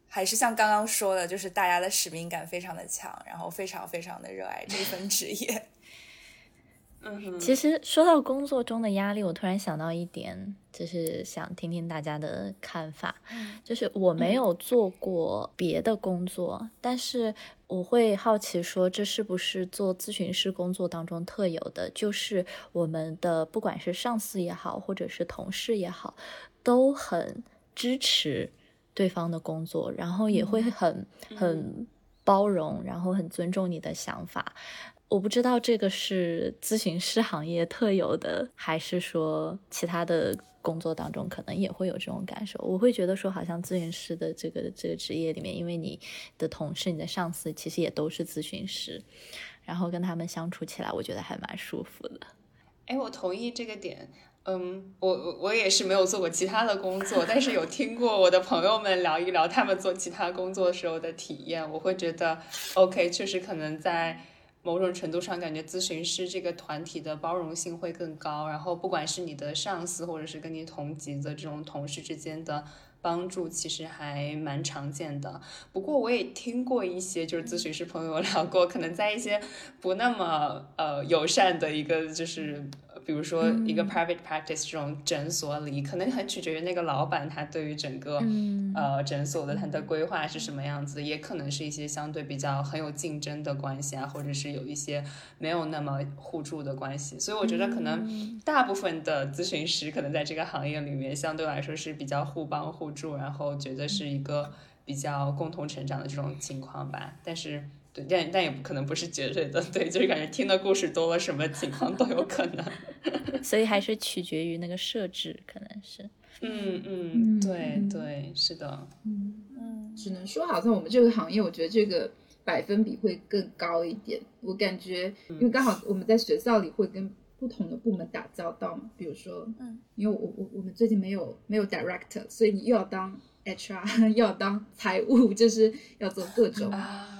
还是像刚刚说的，就是大家的使命感非常的强，然后非常非常的热爱这份职业。嗯，其实说到工作中的压力，我突然想到一点，就是想听听大家的看法。就是我没有做过别的工作，但是我会好奇说，这是不是做咨询师工作当中特有的？就是我们的不管是上司也好，或者是同事也好，都很支持。对方的工作，然后也会很很包容，然后很尊重你的想法。我不知道这个是咨询师行业特有的，还是说其他的工作当中可能也会有这种感受。我会觉得说，好像咨询师的这个这个职业里面，因为你的同事、你的上司其实也都是咨询师，然后跟他们相处起来，我觉得还蛮舒服的。哎，我同意这个点。嗯，我我我也是没有做过其他的工作，但是有听过我的朋友们聊一聊他们做其他工作时候的体验。我会觉得，OK，确实可能在某种程度上，感觉咨询师这个团体的包容性会更高。然后，不管是你的上司，或者是跟你同级的这种同事之间的。帮助其实还蛮常见的，不过我也听过一些就是咨询师朋友聊过，可能在一些不那么呃友善的一个就是，比如说一个 private practice 这种诊所里，可能很取决于那个老板他对于整个呃诊所的他的规划是什么样子，也可能是一些相对比较很有竞争的关系啊，或者是有一些没有那么互助的关系，所以我觉得可能大部分的咨询师可能在这个行业里面相对来说是比较互帮互。助，然后觉得是一个比较共同成长的这种情况吧，但是对，但但也不可能不是绝对的，对，就是感觉听的故事多了，什么情况都有可能，所以还是取决于那个设置，可能是，嗯嗯，对对，是的，嗯嗯，只能说好像我们这个行业，我觉得这个百分比会更高一点，我感觉，因为刚好我们在学校里会跟。不同的部门打交道嘛，比如说，嗯，因为我我我们最近没有没有 director，所以你又要当 HR，要当财务，就是要做各种。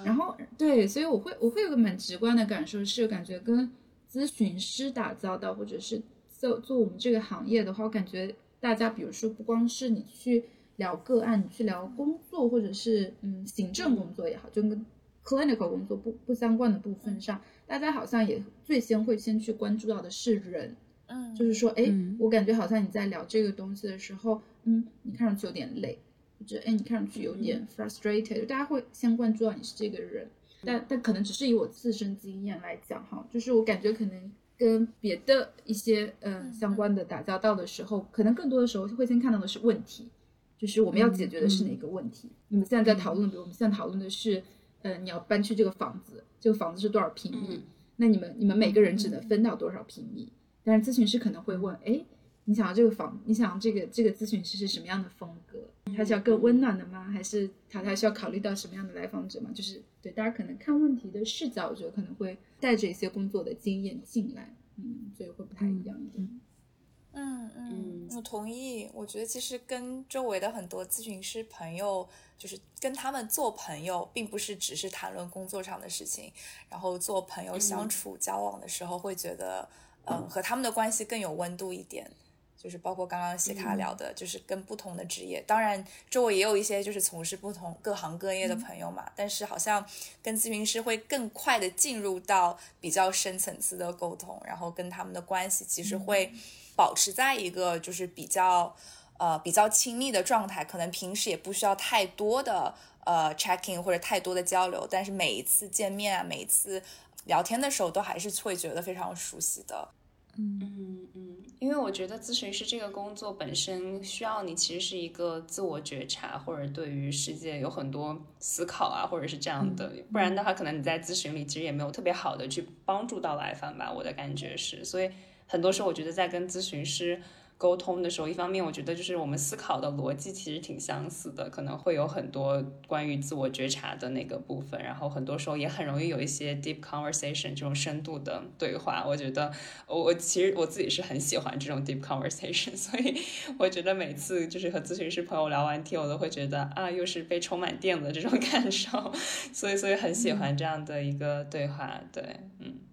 然后对，所以我会我会有个蛮直观的感受，是感觉跟咨询师打交道，或者是做做我们这个行业的话，我感觉大家比如说不光是你去聊个案，你去聊工作，或者是嗯行政工作也好，就跟 clinical 工作不不相关的部分上。大家好像也最先会先去关注到的是人，嗯，就是说，哎，我感觉好像你在聊这个东西的时候，嗯，你看上去有点累，或者哎，你看上去有点 frustrated，大家会先关注到你是这个人，但但可能只是以我自身经验来讲哈，就是我感觉可能跟别的一些嗯相关的打交道的时候，可能更多的时候会先看到的是问题，就是我们要解决的是哪个问题。你们现在在讨论，比如我们现在讨论的是。呃，你要搬去这个房子，这个房子是多少平米？那你们你们每个人只能分到多少平米？但是咨询师可能会问，哎，你想要这个房，你想要这个这个咨询师是什么样的风格？他是要更温暖的吗？还是他他需要考虑到什么样的来访者吗？就是对大家可能看问题的视角，我觉得可能会带着一些工作的经验进来，嗯，所以会不太一样一点。嗯嗯，我同意。我觉得其实跟周围的很多咨询师朋友，就是跟他们做朋友，并不是只是谈论工作上的事情。然后做朋友相处交往的时候，会觉得，嗯，和他们的关系更有温度一点。就是包括刚刚西卡聊的，就是跟不同的职业，当然周围也有一些就是从事不同各行各业的朋友嘛。但是好像跟咨询师会更快的进入到比较深层次的沟通，然后跟他们的关系其实会。保持在一个就是比较呃比较亲密的状态，可能平时也不需要太多的呃 checking 或者太多的交流，但是每一次见面啊，每一次聊天的时候，都还是会觉得非常熟悉的。嗯嗯嗯，因为我觉得咨询师这个工作本身需要你其实是一个自我觉察，或者对于世界有很多思考啊，或者是这样的，不然的话，可能你在咨询里其实也没有特别好的去帮助到来访吧。我的感觉是，所以。很多时候，我觉得在跟咨询师沟通的时候，一方面我觉得就是我们思考的逻辑其实挺相似的，可能会有很多关于自我觉察的那个部分，然后很多时候也很容易有一些 deep conversation 这种深度的对话。我觉得我我其实我自己是很喜欢这种 deep conversation，所以我觉得每次就是和咨询师朋友聊完天，我都会觉得啊，又是被充满电的这种感受，所以所以很喜欢这样的一个对话。对，嗯。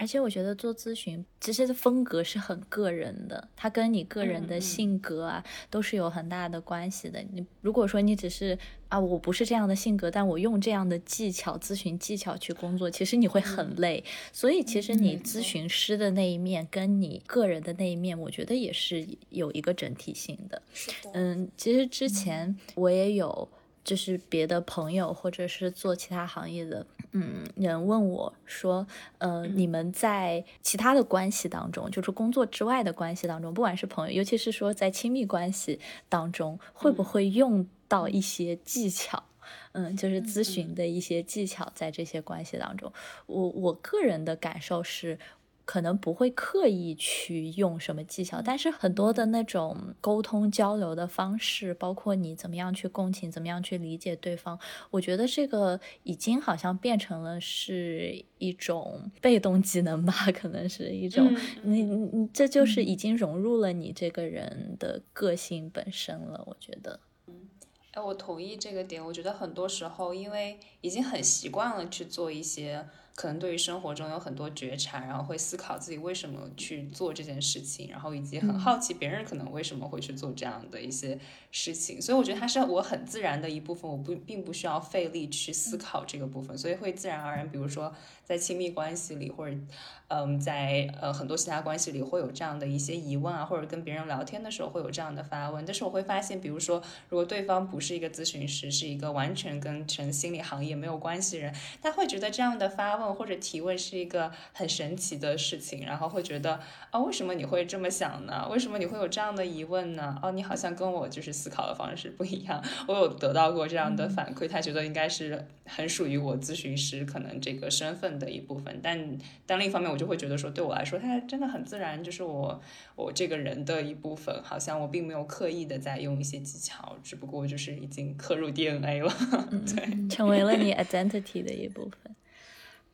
而且我觉得做咨询其实风格是很个人的，它跟你个人的性格啊都是有很大的关系的。你如果说你只是啊我不是这样的性格，但我用这样的技巧咨询技巧去工作，其实你会很累。所以其实你咨询师的那一面跟你个人的那一面，我觉得也是有一个整体性的。是的。嗯，其实之前我也有。就是别的朋友，或者是做其他行业的，嗯，人问我说，呃，你们在其他的关系当中，就是工作之外的关系当中，不管是朋友，尤其是说在亲密关系当中，会不会用到一些技巧？嗯，就是咨询的一些技巧，在这些关系当中，我我个人的感受是。可能不会刻意去用什么技巧，但是很多的那种沟通交流的方式，包括你怎么样去共情，怎么样去理解对方，我觉得这个已经好像变成了是一种被动技能吧，可能是一种，你你这就是已经融入了你这个人的个性本身了，我觉得。嗯，哎，我同意这个点，我觉得很多时候因为已经很习惯了去做一些。可能对于生活中有很多觉察，然后会思考自己为什么去做这件事情，然后以及很好奇别人可能为什么会去做这样的一些事情，所以我觉得它是我很自然的一部分，我不并不需要费力去思考这个部分，所以会自然而然，比如说在亲密关系里或者。嗯，在呃很多其他关系里会有这样的一些疑问啊，或者跟别人聊天的时候会有这样的发问。但是我会发现，比如说，如果对方不是一个咨询师，是一个完全跟成心理行业没有关系的人，他会觉得这样的发问或者提问是一个很神奇的事情，然后会觉得啊，为什么你会这么想呢？为什么你会有这样的疑问呢？哦，你好像跟我就是思考的方式不一样。我有得到过这样的反馈，他觉得应该是很属于我咨询师可能这个身份的一部分。但但另一方面，我就会觉得说，对我来说，它真的很自然，就是我我这个人的一部分，好像我并没有刻意的在用一些技巧，只不过就是已经刻入 DNA 了，对，成为了你 identity 的一部分。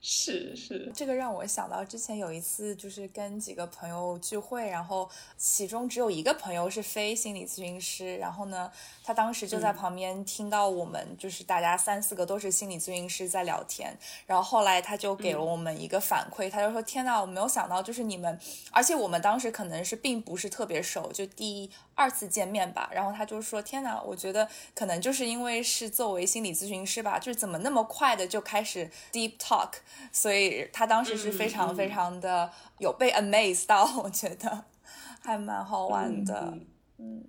是是，这个让我想到之前有一次，就是跟几个朋友聚会，然后其中只有一个朋友是非心理咨询师，然后呢，他当时就在旁边听到我们就是大家三四个都是心理咨询师在聊天，然后后来他就给了我们一个反馈，他就说：“天呐，我没有想到，就是你们，而且我们当时可能是并不是特别熟，就第一二次见面吧。”然后他就说：“天呐，我觉得可能就是因为是作为心理咨询师吧，就是怎么那么快的就开始 deep talk。”所以他当时是非常非常的有被 amaze 到，我觉得还蛮好玩的，嗯。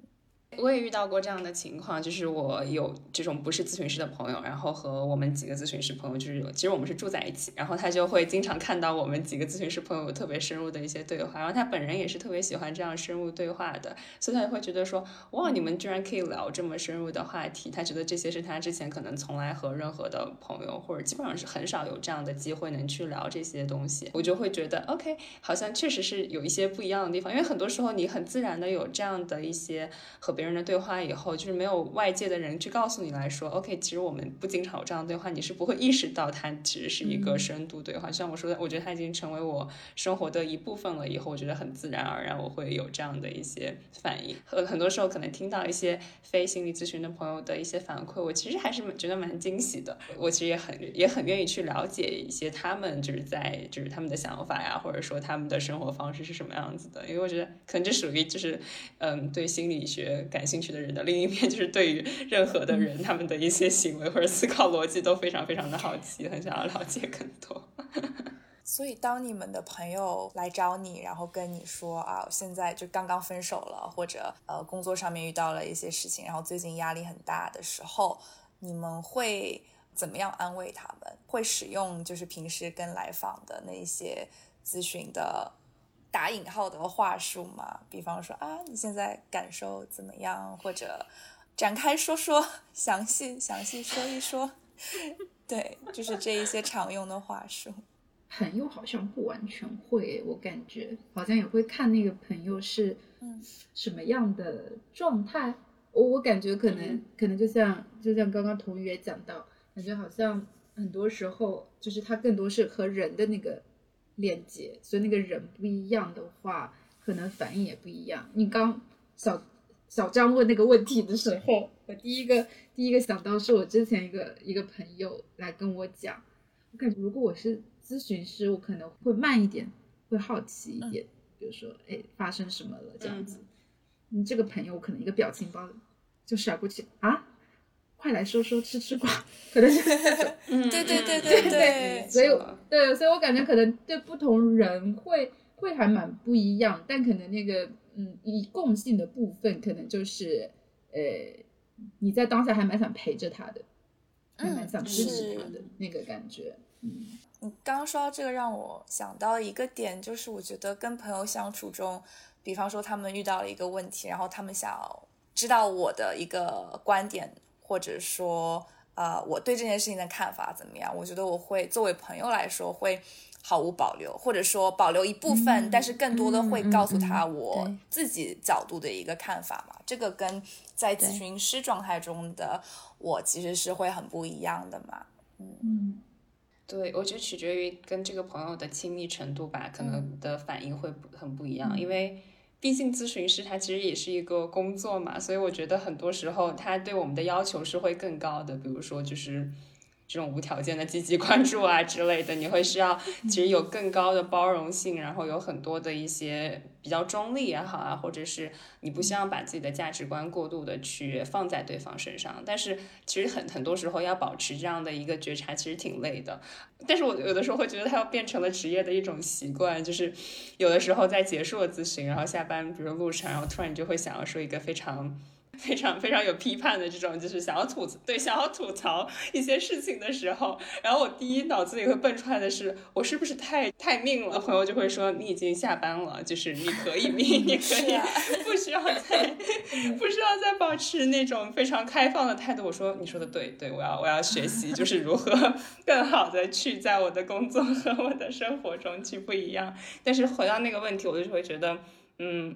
我也遇到过这样的情况，就是我有这种不是咨询师的朋友，然后和我们几个咨询师朋友，就是有其实我们是住在一起，然后他就会经常看到我们几个咨询师朋友特别深入的一些对话，然后他本人也是特别喜欢这样深入对话的，所以他就会觉得说，哇，你们居然可以聊这么深入的话题，他觉得这些是他之前可能从来和任何的朋友或者基本上是很少有这样的机会能去聊这些东西，我就会觉得，OK，好像确实是有一些不一样的地方，因为很多时候你很自然的有这样的一些和别人。的对话以后，就是没有外界的人去告诉你来说，OK，其实我们不经常有这样的对话，你是不会意识到它其实是一个深度对话。像我说的，我觉得它已经成为我生活的一部分了。以后我觉得很自然而然，我会有这样的一些反应。很很多时候可能听到一些非心理咨询的朋友的一些反馈，我其实还是觉得蛮惊喜的。我其实也很也很愿意去了解一些他们就是在就是他们的想法呀，或者说他们的生活方式是什么样子的。因为我觉得可能这属于就是嗯对心理学。感兴趣的人的另一面，就是对于任何的人他们的一些行为或者思考逻辑都非常非常的好奇，很想要了解更多。所以，当你们的朋友来找你，然后跟你说啊，现在就刚刚分手了，或者呃工作上面遇到了一些事情，然后最近压力很大的时候，你们会怎么样安慰他们？会使用就是平时跟来访的那些咨询的。打引号的话术嘛，比方说啊，你现在感受怎么样？或者展开说说，详细详细说一说，对，就是这一些常用的话术。朋友好像不完全会，我感觉好像也会看那个朋友是什么样的状态。我我感觉可能可能就像就像刚刚童宇也讲到，感觉好像很多时候就是他更多是和人的那个链接，所以那个人不一样的话，可能反应也不一样。你刚小小张问那个问题的时候，我第一个第一个想到是我之前一个一个朋友来跟我讲，我感觉如果我是咨询师，我可能会慢一点，会好奇一点，比如说哎发生什么了这样子，你这个朋友可能一个表情包。就甩过去啊！快来说说吃吃瓜，可能是对对对对对。所以，对，所以我感觉可能对不同人会会还蛮不一样，但可能那个嗯，以共性的部分，可能就是呃，你在当下还蛮想陪着他的，还蛮想支持他的那个感觉。嗯，你刚刚说到这个，让我想到一个点，就是我觉得跟朋友相处中，比方说他们遇到了一个问题，然后他们想要。知道我的一个观点，或者说，呃，我对这件事情的看法怎么样？我觉得我会作为朋友来说，会毫无保留，或者说保留一部分，但是更多的会告诉他我自己角度的一个看法嘛。这个跟在咨询师状态中的我其实是会很不一样的嘛。嗯，对，我觉得取决于跟这个朋友的亲密程度吧，可能的反应会很不一样，因为。毕竟咨询师他其实也是一个工作嘛，所以我觉得很多时候他对我们的要求是会更高的，比如说就是。这种无条件的积极关注啊之类的，你会需要其实有更高的包容性，然后有很多的一些比较中立也好啊，或者是你不希望把自己的价值观过度的去放在对方身上。但是其实很很多时候要保持这样的一个觉察，其实挺累的。但是我有的时候会觉得它要变成了职业的一种习惯，就是有的时候在结束了咨询，然后下班，比如路上，然后突然你就会想要说一个非常。非常非常有批判的这种，就是想要吐槽对想要吐槽一些事情的时候，然后我第一脑子里会蹦出来的是，我是不是太太命了？朋友就会说你已经下班了，就是你可以命，你可以不需要再不需要再保持那种非常开放的态度。我说你说的对，对我要我要学习，就是如何 更好的去在我的工作和我的生活中去不一样。但是回到那个问题，我就会觉得，嗯。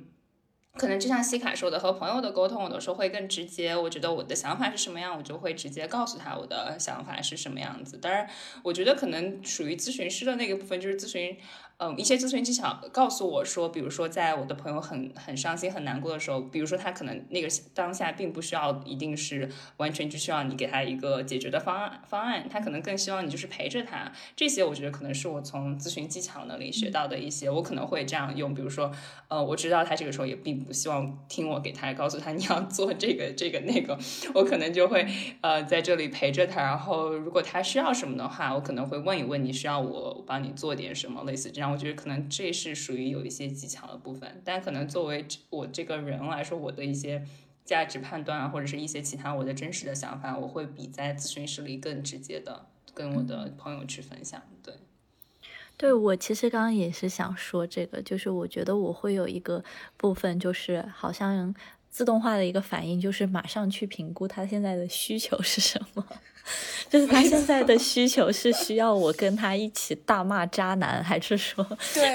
可能就像西卡说的，和朋友的沟通，有的时候会更直接。我觉得我的想法是什么样，我就会直接告诉他我的想法是什么样子。当然，我觉得可能属于咨询师的那个部分，就是咨询。嗯，一些咨询技巧告诉我说，比如说在我的朋友很很伤心、很难过的时候，比如说他可能那个当下并不需要一定是完全就需要你给他一个解决的方案方案，他可能更希望你就是陪着他。这些我觉得可能是我从咨询技巧那里学到的一些，我可能会这样用。比如说，呃，我知道他这个时候也并不希望听我给他告诉他你要做这个这个那个，我可能就会呃在这里陪着他。然后如果他需要什么的话，我可能会问一问你需要我帮你做点什么，类似这样。我觉得可能这是属于有一些技巧的部分，但可能作为我这个人来说，我的一些价值判断啊，或者是一些其他我的真实的想法，我会比在咨询室里更直接的跟我的朋友去分享。对，对我其实刚刚也是想说这个，就是我觉得我会有一个部分，就是好像自动化的一个反应，就是马上去评估他现在的需求是什么。就是他现在的需求是需要我跟他一起大骂渣男，还是说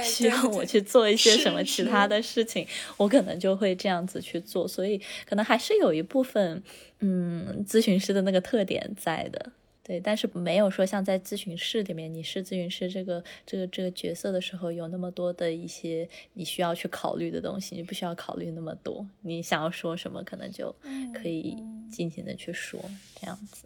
需要我去做一些什么其他的事情？我可能就会这样子去做。所以可能还是有一部分，嗯，咨询师的那个特点在的，对。但是没有说像在咨询室里面，你是咨询师这个这个这个角色的时候，有那么多的一些你需要去考虑的东西，你不需要考虑那么多。你想要说什么，可能就可以尽情的去说，这样子。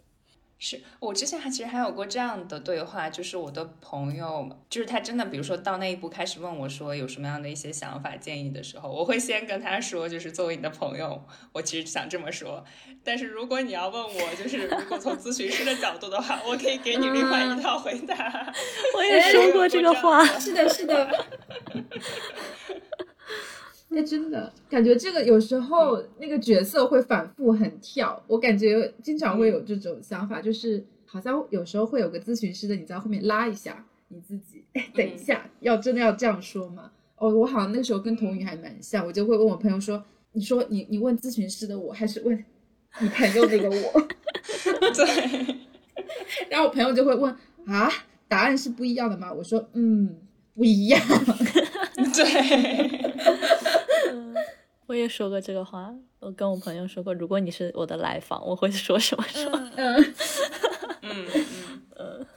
是我之前还其实还有过这样的对话，就是我的朋友，就是他真的，比如说到那一步开始问我说有什么样的一些想法建议的时候，我会先跟他说，就是作为你的朋友，我其实想这么说。但是如果你要问我，就是如果从咨询师的角度的话，我可以给你另外一套回答。我也说过这个话，是的，是的。哎，真的感觉这个有时候那个角色会反复很跳，我感觉经常会有这种想法，就是好像有时候会有个咨询师的你在后面拉一下你自己，哎，等一下，要真的要这样说吗？哦，我好像那时候跟童宇还蛮像，我就会问我朋友说，你说你你问咨询师的我还是问你朋友那个我？对，然后我朋友就会问啊。答案是不一样的吗？我说，嗯，不一样。对，我也说过这个话。我跟我朋友说过，如果你是我的来访，我会说什么说？嗯嗯嗯。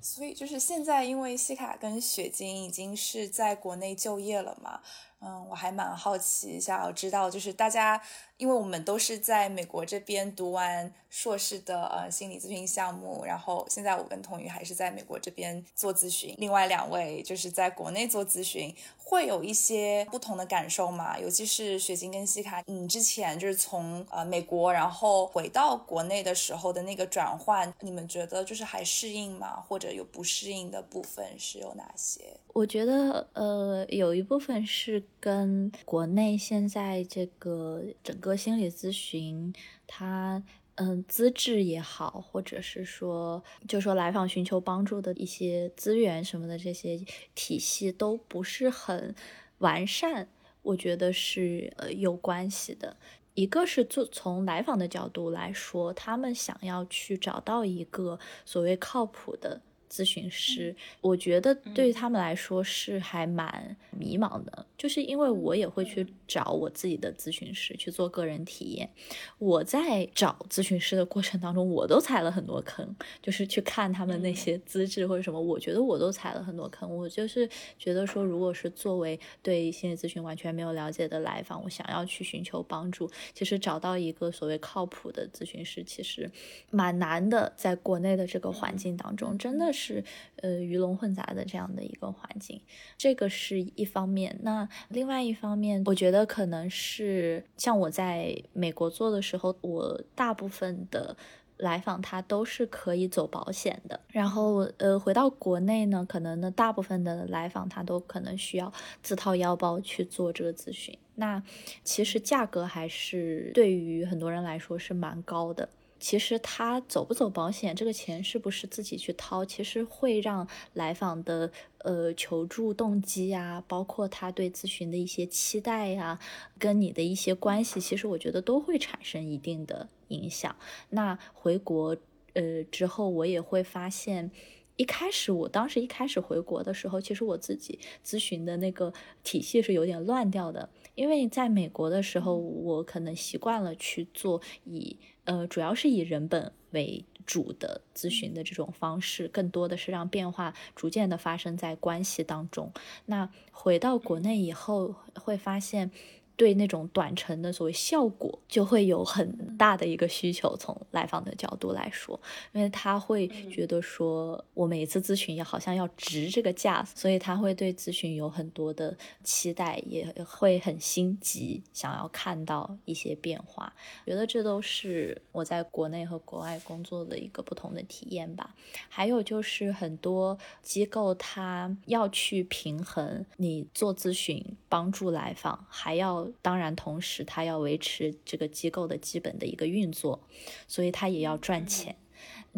所以就是现在，因为西卡跟雪晶已经是在国内就业了嘛。嗯，我还蛮好奇，想要知道，就是大家，因为我们都是在美国这边读完硕士的呃心理咨询项目，然后现在我跟童宇还是在美国这边做咨询，另外两位就是在国内做咨询，会有一些不同的感受嘛？尤其是雪晶跟西卡，你之前就是从呃美国然后回到国内的时候的那个转换，你们觉得就是还适应吗？或者有不适应的部分是有哪些？我觉得，呃，有一部分是跟国内现在这个整个心理咨询，它，嗯，资质也好，或者是说，就说来访寻求帮助的一些资源什么的这些体系都不是很完善，我觉得是呃有关系的。一个是做从来访的角度来说，他们想要去找到一个所谓靠谱的。咨询师，我觉得对于他们来说是还蛮迷茫的，就是因为我也会去找我自己的咨询师去做个人体验。我在找咨询师的过程当中，我都踩了很多坑，就是去看他们那些资质或者什么，我觉得我都踩了很多坑。我就是觉得说，如果是作为对心理咨询完全没有了解的来访，我想要去寻求帮助，其实找到一个所谓靠谱的咨询师，其实蛮难的。在国内的这个环境当中，真的。是呃鱼龙混杂的这样的一个环境，这个是一方面。那另外一方面，我觉得可能是像我在美国做的时候，我大部分的来访他都是可以走保险的。然后呃回到国内呢，可能呢大部分的来访他都可能需要自掏腰包去做这个咨询。那其实价格还是对于很多人来说是蛮高的。其实他走不走保险，这个钱是不是自己去掏，其实会让来访的呃求助动机呀，包括他对咨询的一些期待呀，跟你的一些关系，其实我觉得都会产生一定的影响。那回国呃之后，我也会发现。一开始，我当时一开始回国的时候，其实我自己咨询的那个体系是有点乱掉的。因为在美国的时候，我可能习惯了去做以呃，主要是以人本为主的咨询的这种方式，更多的是让变化逐渐的发生在关系当中。那回到国内以后，会发现。对那种短程的所谓效果，就会有很大的一个需求。从来访的角度来说，因为他会觉得说，我每一次咨询也好像要值这个价，所以他会对咨询有很多的期待，也会很心急，想要看到一些变化。觉得这都是我在国内和国外工作的一个不同的体验吧。还有就是很多机构，他要去平衡你做咨询帮助来访，还要。当然，同时他要维持这个机构的基本的一个运作，所以他也要赚钱。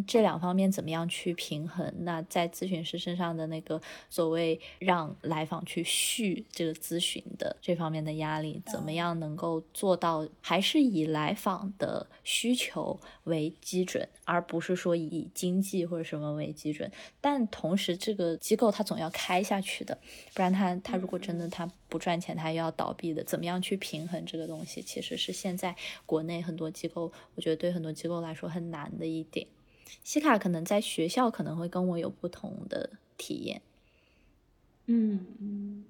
这两方面怎么样去平衡？那在咨询师身上的那个所谓让来访去续这个咨询的这方面的压力，怎么样能够做到还是以来访的需求为基准，而不是说以经济或者什么为基准？但同时，这个机构它总要开下去的，不然它它如果真的它不赚钱，它又要倒闭的。怎么样去平衡这个东西？其实是现在国内很多机构，我觉得对很多机构来说很难的一点。西卡可能在学校可能会跟我有不同的体验，嗯嗯，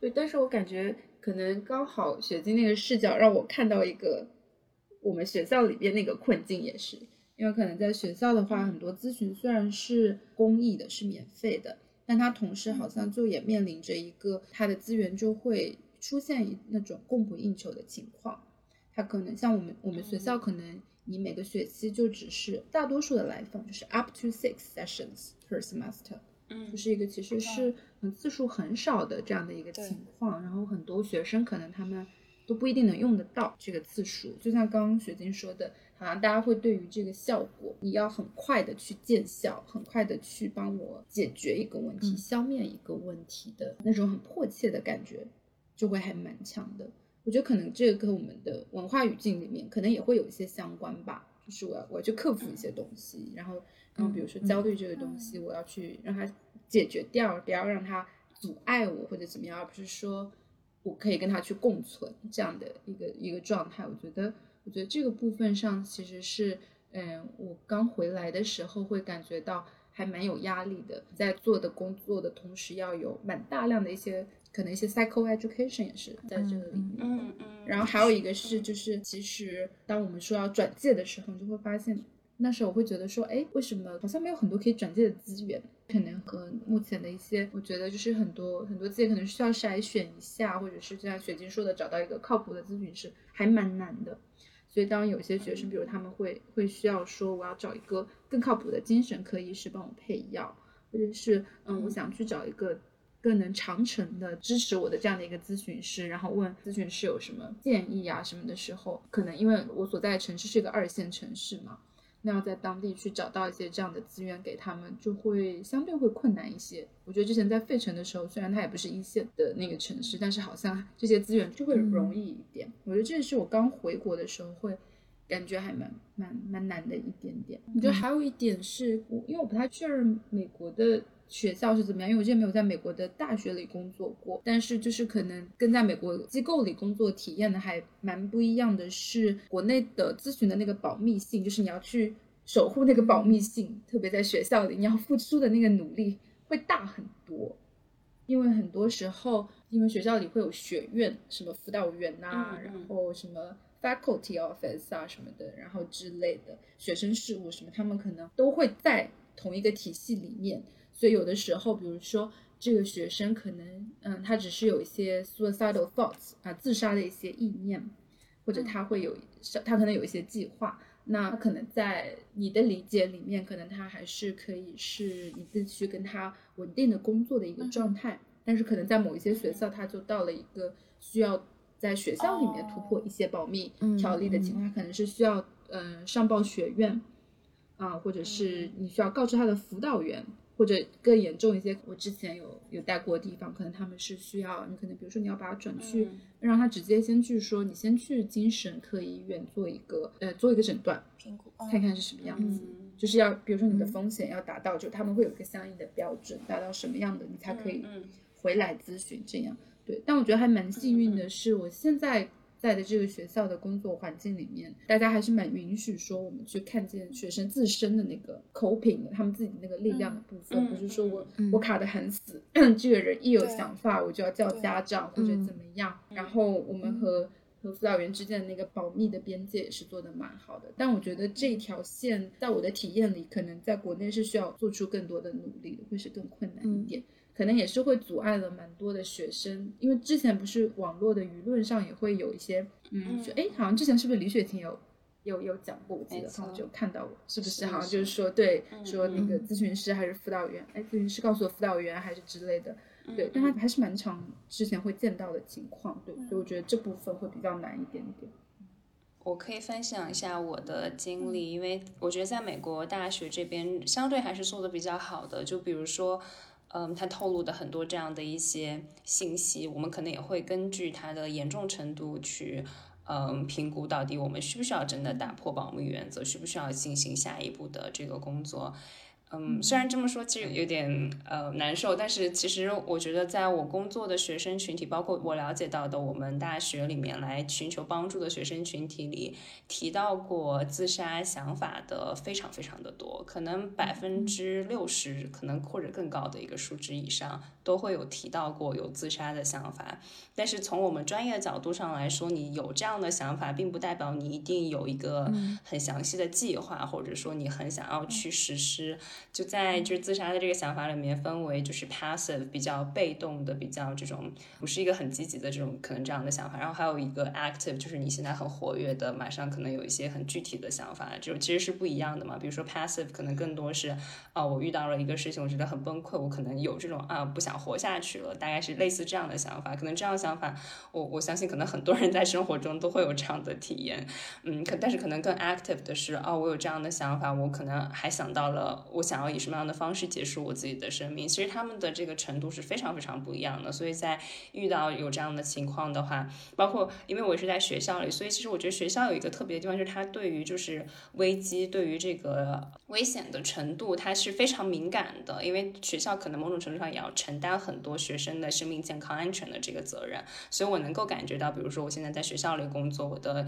对，但是我感觉可能刚好雪晶那个视角让我看到一个我们学校里边那个困境，也是因为可能在学校的话，很多咨询虽然是公益的，是免费的，但它同时好像就也面临着一个它的资源就会出现那种供不应求的情况，它可能像我们我们学校可能。你每个学期就只是大多数的来访就是 up to six sessions per semester，嗯，就是一个其实是嗯次数很少的这样的一个情况。然后很多学生可能他们都不一定能用得到这个次数。就像刚刚雪晶说的，好像大家会对于这个效果，你要很快的去见效，很快的去帮我解决一个问题，消灭一个问题的那种很迫切的感觉，就会还蛮强的。我觉得可能这个跟我们的文化语境里面可能也会有一些相关吧。就是我要我要去克服一些东西，然后然后比如说焦虑这个东西，我要去让它解决掉，不要让它阻碍我或者怎么样，而不是说我可以跟它去共存这样的一个一个状态。我觉得我觉得这个部分上其实是，嗯，我刚回来的时候会感觉到还蛮有压力的，在做的工作的同时要有蛮大量的一些。可能一些 psycho education 也是在这个里面，嗯嗯，然后还有一个是，就是其实当我们说要转介的时候，你就会发现，那时候我会觉得说，哎，为什么好像没有很多可以转介的资源？可能和目前的一些，我觉得就是很多很多资源可能需要筛选一下，或者是就像雪晶说的，找到一个靠谱的咨询师还蛮难的。所以当有些学生，比如他们会会需要说，我要找一个更靠谱的精神科医师帮我配药，或者是嗯，我想去找一个。更能长程的支持我的这样的一个咨询师，然后问咨询师有什么建议啊什么的时候，可能因为我所在的城市是一个二线城市嘛，那要在当地去找到一些这样的资源给他们，就会相对会困难一些。我觉得之前在费城的时候，虽然它也不是一线的那个城市，但是好像这些资源就会容易一点。我觉得这也是我刚回国的时候会感觉还蛮蛮蛮难的一点点。我觉得还有一点是，我因为我不太确认美国的。学校是怎么样？因为我之前没有在美国的大学里工作过，但是就是可能跟在美国机构里工作体验的还蛮不一样的是，国内的咨询的那个保密性，就是你要去守护那个保密性，特别在学校里，你要付出的那个努力会大很多。因为很多时候，因为学校里会有学院，什么辅导员呐，然后什么 faculty office 啊什么的，然后之类的学生事务什么，他们可能都会在同一个体系里面。所以有的时候，比如说这个学生可能，嗯，他只是有一些 suicidal thoughts 啊，自杀的一些意念，或者他会有，他可能有一些计划。那可能在你的理解里面，可能他还是可以是你自己去跟他稳定的工作的一个状态。但是可能在某一些学校，他就到了一个需要在学校里面突破一些保密条例的情况，可能是需要嗯上报学院啊，或者是你需要告知他的辅导员。或者更严重一些，我之前有有带过的地方，可能他们是需要你，可能比如说你要把他转去，让他直接先去说，你先去精神科医院做一个呃做一个诊断评估，看看是什么样子，就是要比如说你的风险要达到，就他们会有一个相应的标准，达到什么样的你才可以回来咨询这样。对，但我觉得还蛮幸运的是，我现在。在的这个学校的工作环境里面，大家还是蛮允许说我们去看见学生自身的那个 coping 的，他们自己那个力量的部分，不是说我我卡的很死，这个人一有想法我就要叫家长或者怎么样。然后我们和和辅导员之间的那个保密的边界也是做的蛮好的。但我觉得这条线在我的体验里，可能在国内是需要做出更多的努力的，会是更困难一点。可能也是会阻碍了蛮多的学生，因为之前不是网络的舆论上也会有一些，嗯，说哎，好像之前是不是李雪琴有有有讲过？我记得，好像就看到过是不是好像就是说，对，说那个咨询师还是辅导员，哎，咨询师告诉我辅导员还是之类的，对，但他还是蛮常之前会见到的情况，对，所以我觉得这部分会比较难一点点。我可以分享一下我的经历，因为我觉得在美国大学这边相对还是做的比较好的，就比如说。嗯，他透露的很多这样的一些信息，我们可能也会根据他的严重程度去，嗯，评估到底我们需不需要真的打破保密原则，需不需要进行下一步的这个工作。嗯，虽然这么说其实有点呃难受，但是其实我觉得，在我工作的学生群体，包括我了解到的我们大学里面来寻求帮助的学生群体里，提到过自杀想法的非常非常的多，可能百分之六十，可能或者更高的一个数值以上，都会有提到过有自杀的想法。但是从我们专业的角度上来说，你有这样的想法，并不代表你一定有一个很详细的计划，或者说你很想要去实施。就在就是自杀的这个想法里面，分为就是 passive 比较被动的，比较这种不是一个很积极的这种可能这样的想法，然后还有一个 active，就是你现在很活跃的，马上可能有一些很具体的想法，就其实是不一样的嘛。比如说 passive 可能更多是啊，我遇到了一个事情，我觉得很崩溃，我可能有这种啊不想活下去了，大概是类似这样的想法。可能这样想法，我我相信可能很多人在生活中都会有这样的体验，嗯，可但是可能更 active 的是哦，我有这样的想法，我可能还想到了我。想要以什么样的方式结束我自己的生命。其实他们的这个程度是非常非常不一样的。所以在遇到有这样的情况的话，包括因为我是在学校里，所以其实我觉得学校有一个特别的地方，就是它对于就是危机，对于这个危险的程度，它是非常敏感的。因为学校可能某种程度上也要承担很多学生的生命健康安全的这个责任，所以我能够感觉到，比如说我现在在学校里工作，我的。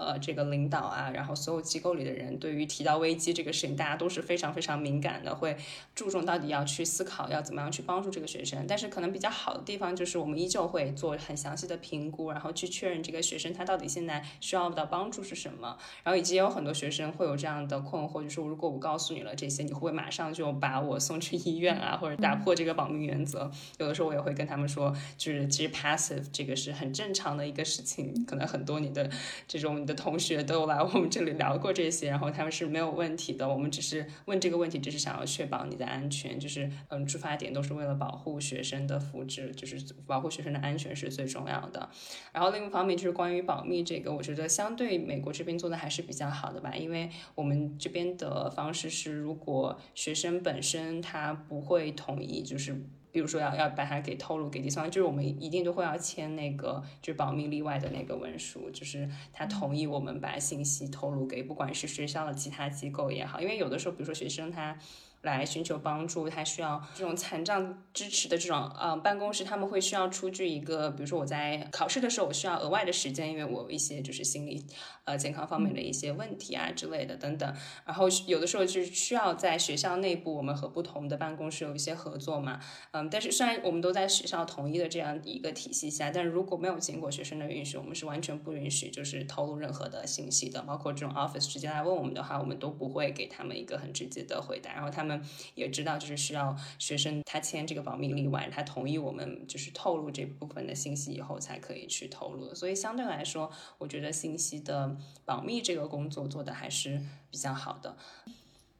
呃，这个领导啊，然后所有机构里的人，对于提到危机这个事情，大家都是非常非常敏感的，会注重到底要去思考要怎么样去帮助这个学生。但是可能比较好的地方就是，我们依旧会做很详细的评估，然后去确认这个学生他到底现在需要的帮助是什么。然后以及有很多学生会有这样的困惑，就是如果我告诉你了这些，你会不会马上就把我送去医院啊，或者打破这个保密原则？有的时候我也会跟他们说，就是其实 passive 这个是很正常的一个事情，可能很多你的这种。的同学都有来我们这里聊过这些，然后他们是没有问题的。我们只是问这个问题，只是想要确保你的安全，就是嗯，出发点都是为了保护学生的福祉，就是保护学生的安全是最重要的。然后另一方面就是关于保密这个，我觉得相对美国这边做的还是比较好的吧，因为我们这边的方式是，如果学生本身他不会同意，就是。比如说要要把它给透露给第三方，就是我们一定都会要签那个就是保密例外的那个文书，就是他同意我们把信息透露给不管是学校的其他机构也好，因为有的时候比如说学生他。来寻求帮助，他需要这种残障支持的这种呃办公室，他们会需要出具一个，比如说我在考试的时候，我需要额外的时间，因为我有一些就是心理呃健康方面的一些问题啊之类的等等。然后有的时候就是需要在学校内部，我们和不同的办公室有一些合作嘛，嗯，但是虽然我们都在学校统一的这样一个体系下，但是如果没有经过学生的允许，我们是完全不允许就是透露任何的信息的，包括这种 office 直接来问我们的话，我们都不会给他们一个很直接的回答，然后他们。也知道，就是需要学生他签这个保密例外，他同意我们就是透露这部分的信息以后才可以去透露。所以相对来说，我觉得信息的保密这个工作做的还是比较好的。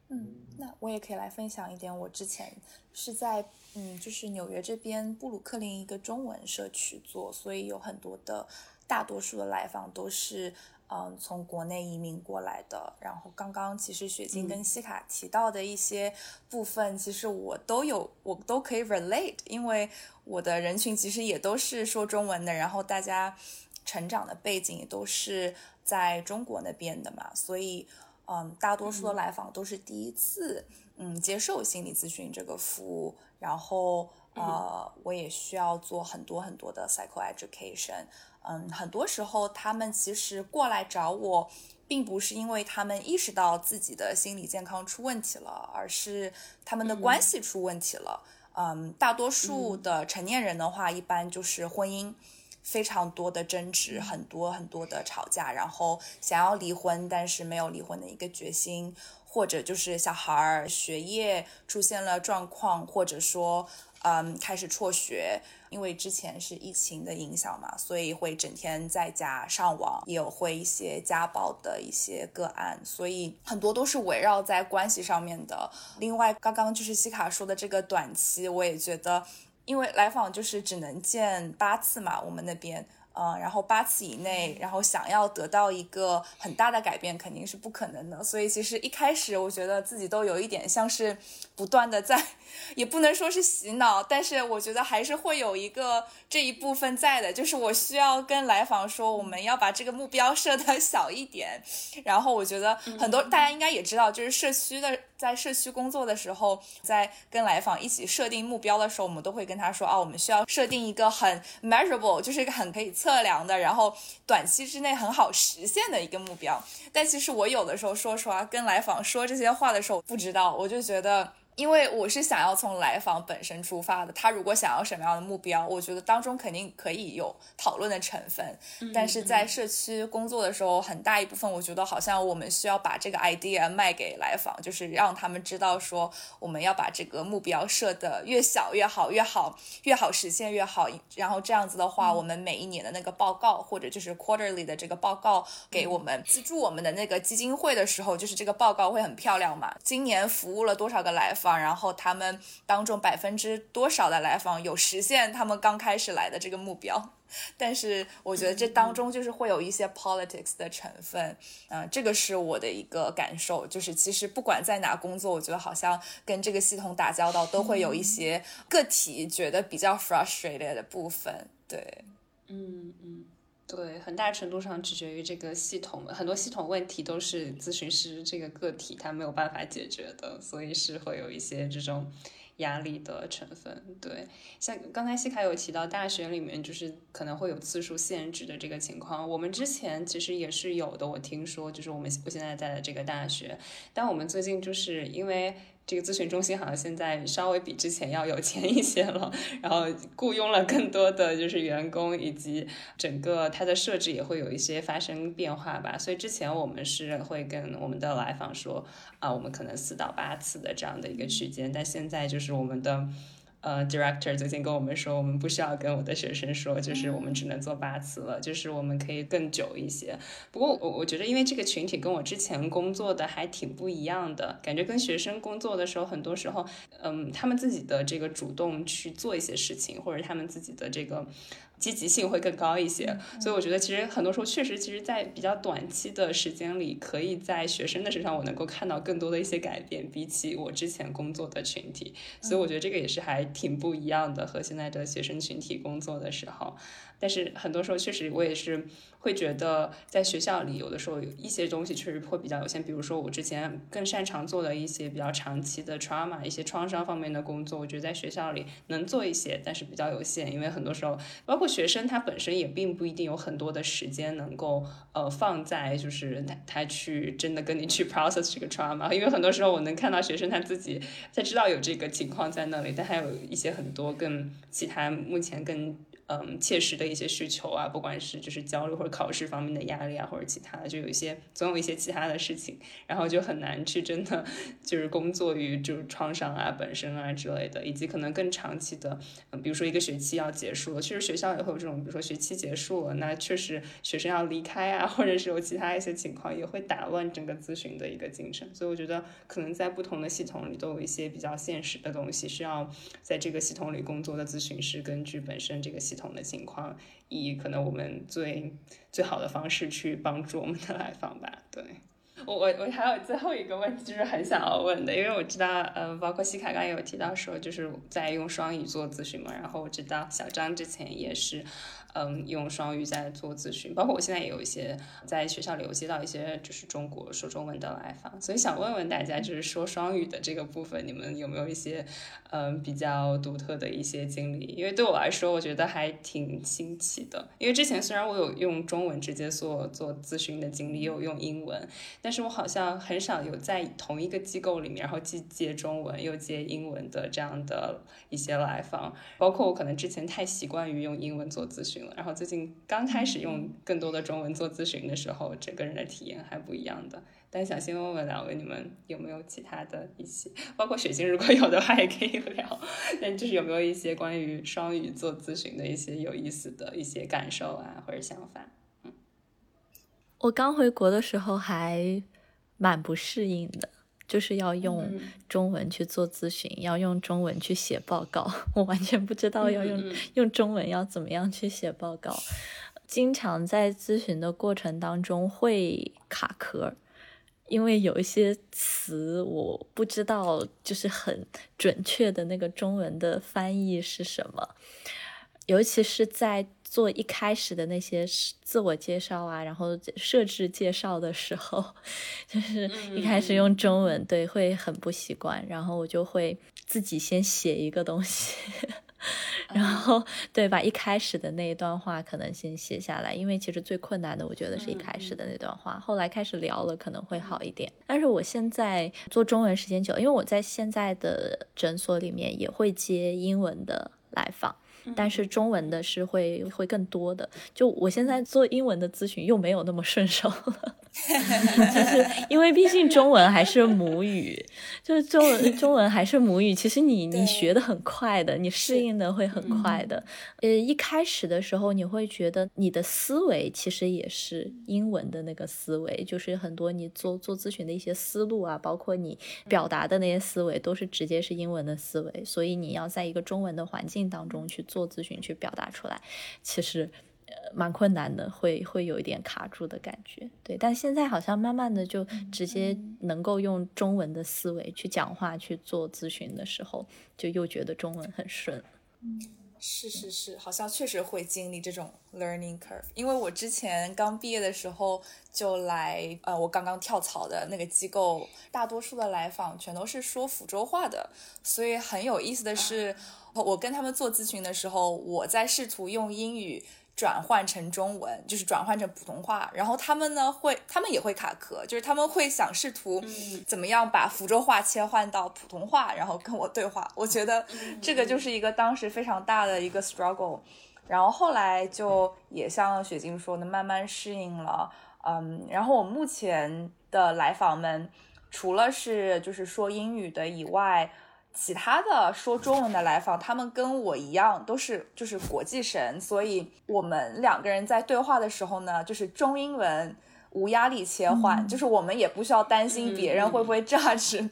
嗯，那我也可以来分享一点，我之前是在嗯，就是纽约这边布鲁克林一个中文社区做，所以有很多的大多数的来访都是。嗯，从国内移民过来的，然后刚刚其实雪晶跟西卡提到的一些部分，其实我都有，我都可以 relate，因为我的人群其实也都是说中文的，然后大家成长的背景也都是在中国那边的嘛，所以嗯，大多数的来访都是第一次嗯接受心理咨询这个服务，然后呃，我也需要做很多很多的 psycho education。嗯，很多时候他们其实过来找我，并不是因为他们意识到自己的心理健康出问题了，而是他们的关系出问题了。嗯，大多数的成年人的话，一般就是婚姻非常多的争执，很多很多的吵架，然后想要离婚，但是没有离婚的一个决心，或者就是小孩儿学业出现了状况，或者说嗯开始辍学。因为之前是疫情的影响嘛，所以会整天在家上网，也有会一些家暴的一些个案，所以很多都是围绕在关系上面的。另外，刚刚就是西卡说的这个短期，我也觉得，因为来访就是只能见八次嘛，我们那边。嗯，然后八次以内，然后想要得到一个很大的改变，肯定是不可能的。所以其实一开始，我觉得自己都有一点像是不断的在，也不能说是洗脑，但是我觉得还是会有一个这一部分在的，就是我需要跟来访说，我们要把这个目标设的小一点。然后我觉得很多大家应该也知道，就是社区的。在社区工作的时候，在跟来访一起设定目标的时候，我们都会跟他说啊，我们需要设定一个很 measurable，就是一个很可以测量的，然后短期之内很好实现的一个目标。但其实我有的时候说实话，跟来访说这些话的时候，不知道，我就觉得。因为我是想要从来访本身出发的，他如果想要什么样的目标，我觉得当中肯定可以有讨论的成分。但是在社区工作的时候，很大一部分我觉得好像我们需要把这个 idea 卖给来访，就是让他们知道说我们要把这个目标设的越小越好，越好越好实现越好。然后这样子的话，我们每一年的那个报告或者就是 quarterly 的这个报告给我们资助我们的那个基金会的时候，就是这个报告会很漂亮嘛。今年服务了多少个来访？访，然后他们当中百分之多少的来访有实现他们刚开始来的这个目标。但是我觉得这当中就是会有一些 politics 的成分，嗯，这个是我的一个感受，就是其实不管在哪工作，我觉得好像跟这个系统打交道都会有一些个体觉得比较 frustrated 的部分，对，嗯嗯，对，很大程度上取决于这个系统，很多系统问题都是咨询师这个个体他没有办法解决的，所以是会有一些这种。压力的成分，对，像刚才西卡有提到大学里面就是可能会有次数限制的这个情况，我们之前其实也是有的，我听说就是我们我现在在的这个大学，但我们最近就是因为。这个咨询中心好像现在稍微比之前要有钱一些了，然后雇佣了更多的就是员工，以及整个它的设置也会有一些发生变化吧。所以之前我们是会跟我们的来访说，啊，我们可能四到八次的这样的一个区间，但现在就是我们的。呃，director 最近跟我们说，我们不需要跟我的学生说，就是我们只能做八次了，就是我们可以更久一些。不过我我觉得，因为这个群体跟我之前工作的还挺不一样的，感觉跟学生工作的时候，很多时候，嗯，他们自己的这个主动去做一些事情，或者他们自己的这个。积极性会更高一些，所以我觉得其实很多时候确实，其实，在比较短期的时间里，可以在学生的身上，我能够看到更多的一些改变，比起我之前工作的群体，所以我觉得这个也是还挺不一样的，和现在的学生群体工作的时候。但是很多时候确实，我也是会觉得，在学校里有的时候有一些东西确实会比较有限。比如说我之前更擅长做的一些比较长期的 trauma、一些创伤方面的工作，我觉得在学校里能做一些，但是比较有限。因为很多时候，包括学生他本身也并不一定有很多的时间能够呃放在就是他他去真的跟你去 process 这个 trauma。因为很多时候我能看到学生他自己他知道有这个情况在那里，但还有一些很多更其他目前更。嗯，切实的一些需求啊，不管是就是焦虑或者考试方面的压力啊，或者其他的，就有一些总有一些其他的事情，然后就很难去真的就是工作于就是创伤啊本身啊之类的，以及可能更长期的，嗯，比如说一个学期要结束了，确实学校也会有这种，比如说学期结束了，那确实学生要离开啊，或者是有其他一些情况，也会打乱整个咨询的一个进程。所以我觉得可能在不同的系统里都有一些比较现实的东西，需要在这个系统里工作的咨询师根据本身这个系统。同的情况，以可能我们最最好的方式去帮助我们的来访吧。对我，我我还有最后一个问题，就是很想要问的，因为我知道，呃，包括西卡刚刚有提到说，就是在用双语做咨询嘛，然后我知道小张之前也是。嗯，用双语在做咨询，包括我现在也有一些在学校里有接到一些就是中国说中文的来访，所以想问问大家，就是说双语的这个部分，你们有没有一些嗯比较独特的一些经历？因为对我来说，我觉得还挺新奇的。因为之前虽然我有用中文直接做做咨询的经历，也有用英文，但是我好像很少有在同一个机构里面，然后既接中文又接英文的这样的一些来访。包括我可能之前太习惯于用英文做咨询。然后最近刚开始用更多的中文做咨询的时候，整个人的体验还不一样的。但想先问问两位，你们有没有其他的一些，包括雪晶如果有的话也可以聊。但就是有没有一些关于双语做咨询的一些有意思的一些感受啊，或者想法？嗯，我刚回国的时候还蛮不适应的。就是要用中文去做咨询，要用中文去写报告，我完全不知道要用用中文要怎么样去写报告。经常在咨询的过程当中会卡壳，因为有一些词我不知道，就是很准确的那个中文的翻译是什么，尤其是在。做一开始的那些自我介绍啊，然后设置介绍的时候，就是一开始用中文，对，会很不习惯。然后我就会自己先写一个东西，然后对，把一开始的那一段话可能先写下来，因为其实最困难的，我觉得是一开始的那段话。后来开始聊了，可能会好一点。但是我现在做中文时间久，因为我在现在的诊所里面也会接英文的来访。但是中文的是会会更多的。就我现在做英文的咨询又没有那么顺手了。就是 因为毕竟中文还是母语，就是中文中文还是母语。其实你你学的很快的，你适应的会很快的。呃，一开始的时候你会觉得你的思维其实也是英文的那个思维，就是很多你做做咨询的一些思路啊，包括你表达的那些思维都是直接是英文的思维，所以你要在一个中文的环境当中去做咨询去表达出来，其实。蛮困难的，会会有一点卡住的感觉，对。但现在好像慢慢的就直接能够用中文的思维去讲话去做咨询的时候，就又觉得中文很顺。嗯，是是是，好像确实会经历这种 learning curve。因为我之前刚毕业的时候就来，呃，我刚刚跳槽的那个机构，大多数的来访全都是说福州话的，所以很有意思的是，我跟他们做咨询的时候，我在试图用英语。转换成中文，就是转换成普通话，然后他们呢会，他们也会卡壳，就是他们会想试图怎么样把福州话切换到普通话，然后跟我对话。我觉得这个就是一个当时非常大的一个 struggle，然后后来就也像雪晶说的，慢慢适应了。嗯，然后我目前的来访们，除了是就是说英语的以外。其他的说中文的来访，他们跟我一样都是就是国际生，所以我们两个人在对话的时候呢，就是中英文无压力切换，就是我们也不需要担心别人会不会 judge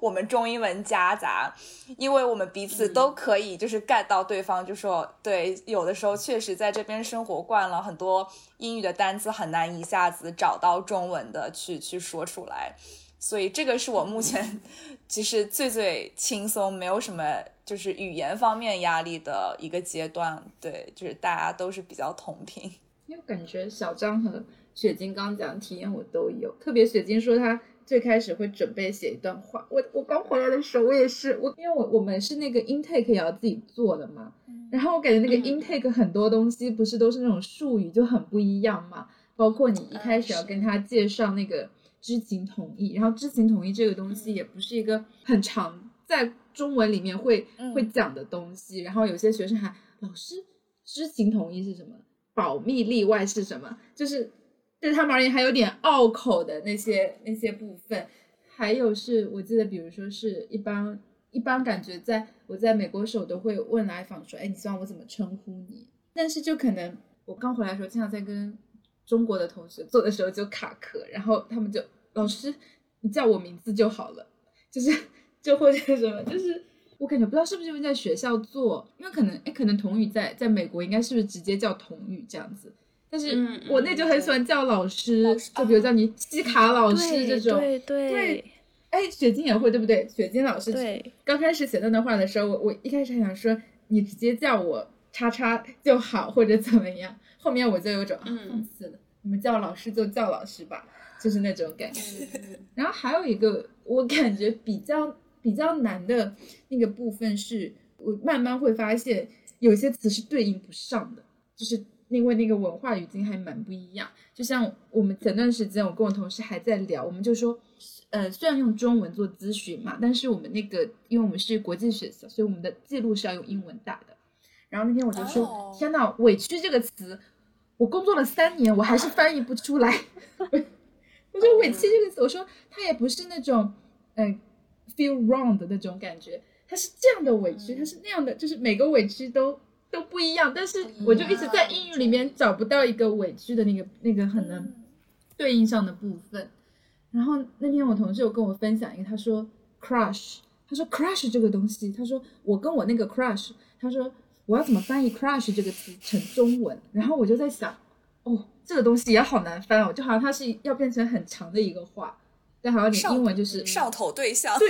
我们中英文夹杂，因为我们彼此都可以就是 get 到对方，就说对，有的时候确实在这边生活惯了，很多英语的单词很难一下子找到中文的去去说出来。所以这个是我目前其实最最轻松，没有什么就是语言方面压力的一个阶段。对，就是大家都是比较同频。因为感觉小张和雪晶刚讲体验我都有，特别雪晶说她最开始会准备写一段话。我我刚回来的时候我也是，我因为我我们是那个 intake 也要自己做的嘛，然后我感觉那个 intake 很多东西不是都是那种术语就很不一样嘛，包括你一开始要跟他介绍那个。知情同意，然后知情同意这个东西也不是一个很常在中文里面会会讲的东西。然后有些学生还老师，知情同意是什么？保密例外是什么？就是对他们而言还有点拗口的那些那些部分。还有是我记得，比如说是一般一般感觉在我在美国时候都会问来访说，哎，你希望我怎么称呼你？但是就可能我刚回来的时候经常在跟。中国的同学做的时候就卡壳，然后他们就老师，你叫我名字就好了，就是 就或者什么，就是我感觉不知道是不是因为在学校做，因为可能哎可能童语在在美国应该是不是直接叫童语这样子，但是我那就很喜欢叫老师，就比如叫你西卡老师这种，对对，哎雪晶也会对不对？雪晶老师对，刚开始写那段话的时候，我我一开始还想说你直接叫我叉叉就好或者怎么样。后面我就有种放弃了，你们叫老师就叫老师吧，就是那种感觉。然后还有一个我感觉比较比较难的那个部分是，我慢慢会发现有些词是对应不上的，就是因为那个文化语境还蛮不一样。就像我们前段时间我跟我同事还在聊，我们就说，呃，虽然用中文做咨询嘛，但是我们那个因为我们是国际学校，所以我们的记录是要用英文打的。然后那天我就说，天呐，委屈这个词。我工作了三年，我还是翻译不出来。我说委屈这个词，我说它也不是那种嗯 feel wrong 的那种感觉，它是这样的委屈，它是那样的，就是每个委屈都都不一样。但是我就一直在英语里面找不到一个委屈的那个那个很能对应上的部分。然后那天我同事有跟我分享一个，他说 crush，他说 crush 这个东西，他说我跟我那个 crush，他说。我要怎么翻译 crush 这个词成中文？然后我就在想，哦，这个东西也好难翻哦，就好像它是要变成很长的一个话，但好像你英文就是上头对象。对，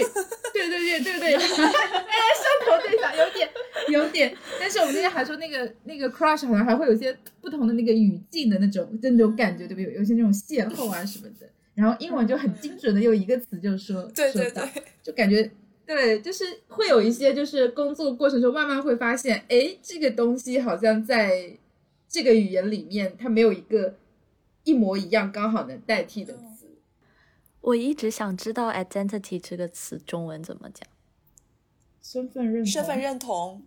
对对对对对，哎，上 头对象有点有点。但是我们那天还说那个那个 crush 好像还会有些不同的那个语境的那种那种感觉，对不对？有些那种邂逅啊什么的。然后英文就很精准的用一个词就说，对对对，就感觉。对，就是会有一些，就是工作过程中慢慢会发现，哎，这个东西好像在这个语言里面，它没有一个一模一样刚好能代替的词。我一直想知道 “identity” 这个词中文怎么讲？身份认身份认同。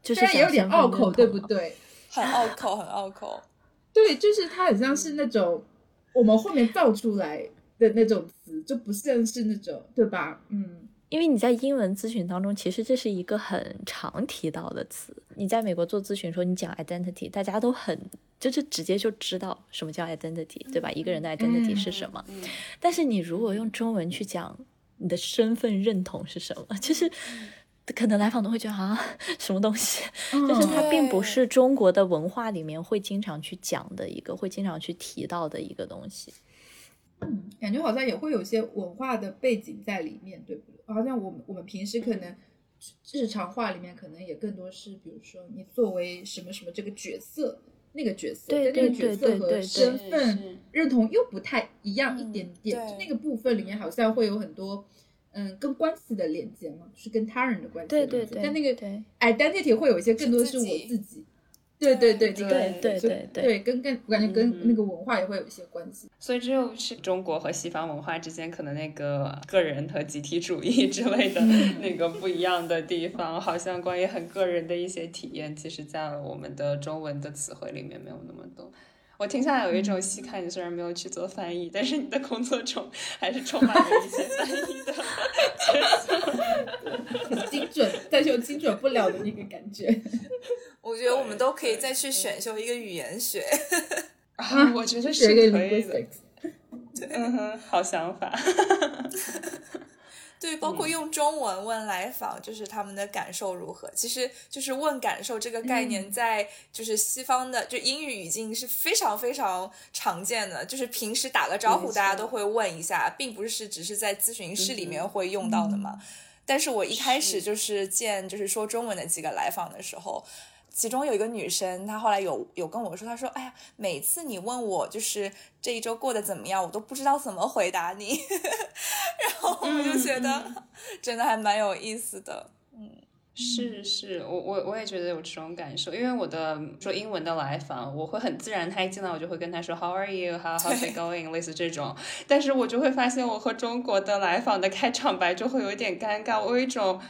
就是也有点拗口，对不对？很拗口，很拗口。对，就是它很像是那种我们后面造出来的那种词，就不像是那种，对吧？嗯。因为你在英文咨询当中，其实这是一个很常提到的词。你在美国做咨询，说你讲 identity，大家都很就是直接就知道什么叫 identity，对吧？一个人的 identity 是什么。但是你如果用中文去讲你的身份认同是什么，就是可能来访都会觉得啊，什么东西？就是它并不是中国的文化里面会经常去讲的一个，会经常去提到的一个东西。嗯，感觉好像也会有些文化的背景在里面，对不对？好像我们我们平时可能日常话里面可能也更多是，比如说你作为什么什么这个角色，那个角色，对那个角色和身份认同又不太一样一点点，就那个部分里面好像会有很多嗯跟关系的连接嘛，是跟他人的关系，对对对，但那个 identity 会有一些更多是我自己。对对对对对对对，跟跟我感觉跟那个文化也会有一些关系，所以只有是中国和西方文化之间可能那个个人和集体主义之类的那个不一样的地方，好像关于很个人的一些体验，其实在我们的中文的词汇里面没有那么多。我听下来有一种细看，你虽然没有去做翻译，但是你的工作中还是充满了一些翻译的 角色，很精准，但是又精准不了的那个感觉。我觉得我们都可以再去选修一个语言学，啊，我觉得是可以的。嗯哼，好想法。对，包括用中文问来访，就是他们的感受如何？其实就是问感受这个概念，在就是西方的就英语语境是非常非常常见的，就是平时打个招呼，大家都会问一下，并不是只是在咨询室里面会用到的嘛。但是我一开始就是见就是说中文的几个来访的时候。其中有一个女生，她后来有有跟我说，她说：“哎呀，每次你问我就是这一周过得怎么样，我都不知道怎么回答你。”然后我就觉得 真的还蛮有意思的。嗯，是是，我我我也觉得有这种感受，因为我的说英文的来访，我会很自然，他一进来我就会跟他说 “How are you? How how's it going?” 类似这种。但是我就会发现，我和中国的来访的开场白就会有点尴尬，我有一种。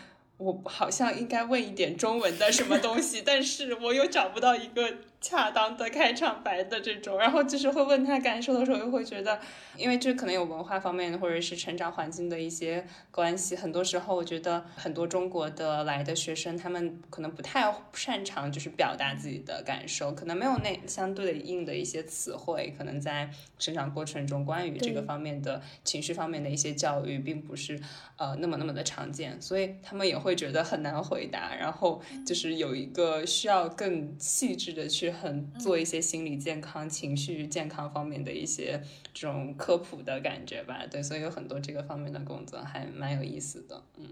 我好像应该问一点中文的什么东西，但是我又找不到一个。恰当的开场白的这种，然后就是会问他感受的时候，又会觉得，因为这可能有文化方面或者是成长环境的一些关系。很多时候，我觉得很多中国的来的学生，他们可能不太擅长就是表达自己的感受，可能没有那相对的硬的一些词汇，可能在成长过程中关于这个方面的情绪方面的一些教育，并不是呃那么那么的常见，所以他们也会觉得很难回答。然后就是有一个需要更细致的去。很做一些心理健康、情绪健康方面的一些这种科普的感觉吧，对，所以有很多这个方面的工作还蛮有意思的，嗯，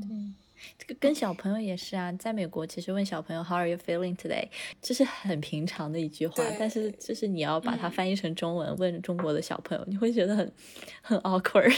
对，这个跟小朋友也是啊，在美国其实问小朋友 How are you feeling today，这是很平常的一句话，但是就是你要把它翻译成中文问中国的小朋友，你会觉得很很 awkward。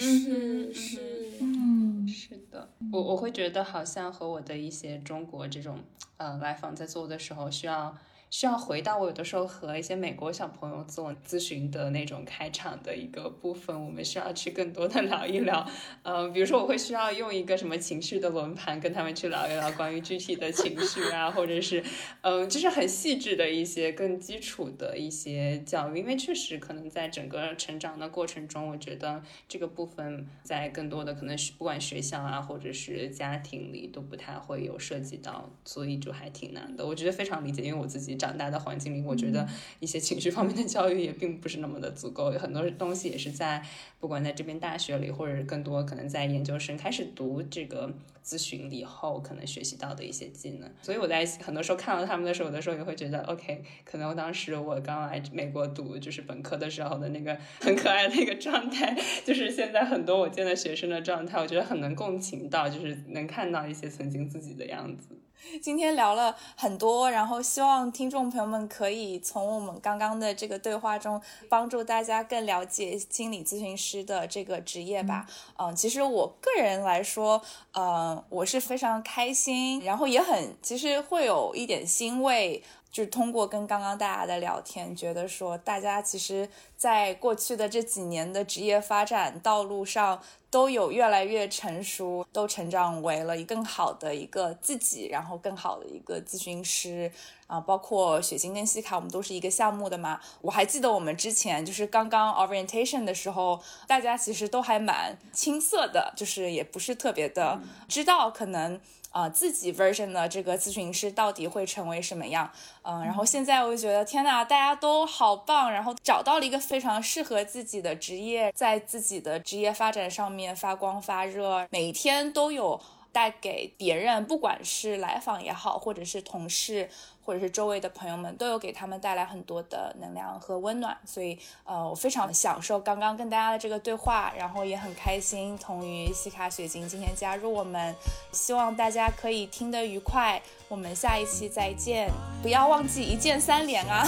嗯，是，嗯，是的，我我会觉得好像和我的一些中国这种呃来访在做的时候需要。需要回到我有的时候和一些美国小朋友做咨询的那种开场的一个部分，我们需要去更多的 聊一聊，嗯，比如说我会需要用一个什么情绪的轮盘跟他们去聊一聊关于具体的情绪啊，或者是嗯，就是很细致的一些更基础的一些教育，因为确实可能在整个成长的过程中，我觉得这个部分在更多的可能是不管学校啊或者是家庭里都不太会有涉及到，所以就还挺难的。我觉得非常理解，因为我自己。长大的环境里，我觉得一些情绪方面的教育也并不是那么的足够，有很多东西也是在不管在这边大学里，或者更多可能在研究生开始读这个咨询以后，可能学习到的一些技能。所以我在很多时候看到他们的时候，有的时候也会觉得，OK，可能当时我刚来美国读就是本科的时候的那个很可爱的一个状态，就是现在很多我见的学生的状态，我觉得很能共情到，就是能看到一些曾经自己的样子。今天聊了很多，然后希望听众朋友们可以从我们刚刚的这个对话中，帮助大家更了解心理咨询师的这个职业吧。嗯，其实我个人来说，呃，我是非常开心，然后也很其实会有一点欣慰。就是通过跟刚刚大家的聊天，觉得说大家其实在过去的这几年的职业发展道路上都有越来越成熟，都成长为了更好的一个自己，然后更好的一个咨询师啊。包括雪晶跟西卡，我们都是一个项目的嘛。我还记得我们之前就是刚刚 orientation 的时候，大家其实都还蛮青涩的，就是也不是特别的知道可能。啊，自己 version 的这个咨询师到底会成为什么样？嗯，然后现在我就觉得，天呐，大家都好棒，然后找到了一个非常适合自己的职业，在自己的职业发展上面发光发热，每一天都有带给别人，不管是来访也好，或者是同事。或者是周围的朋友们都有给他们带来很多的能量和温暖，所以呃，我非常享受刚刚跟大家的这个对话，然后也很开心，同于西卡雪晶今天加入我们，希望大家可以听得愉快，我们下一期再见，不要忘记一键三连啊！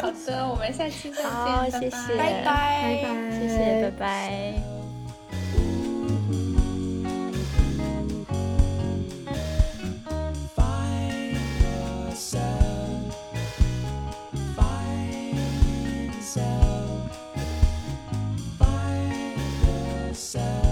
好的，我们下期再见，好，谢谢，拜拜，谢谢，拜拜。Find yourself. Find yourself.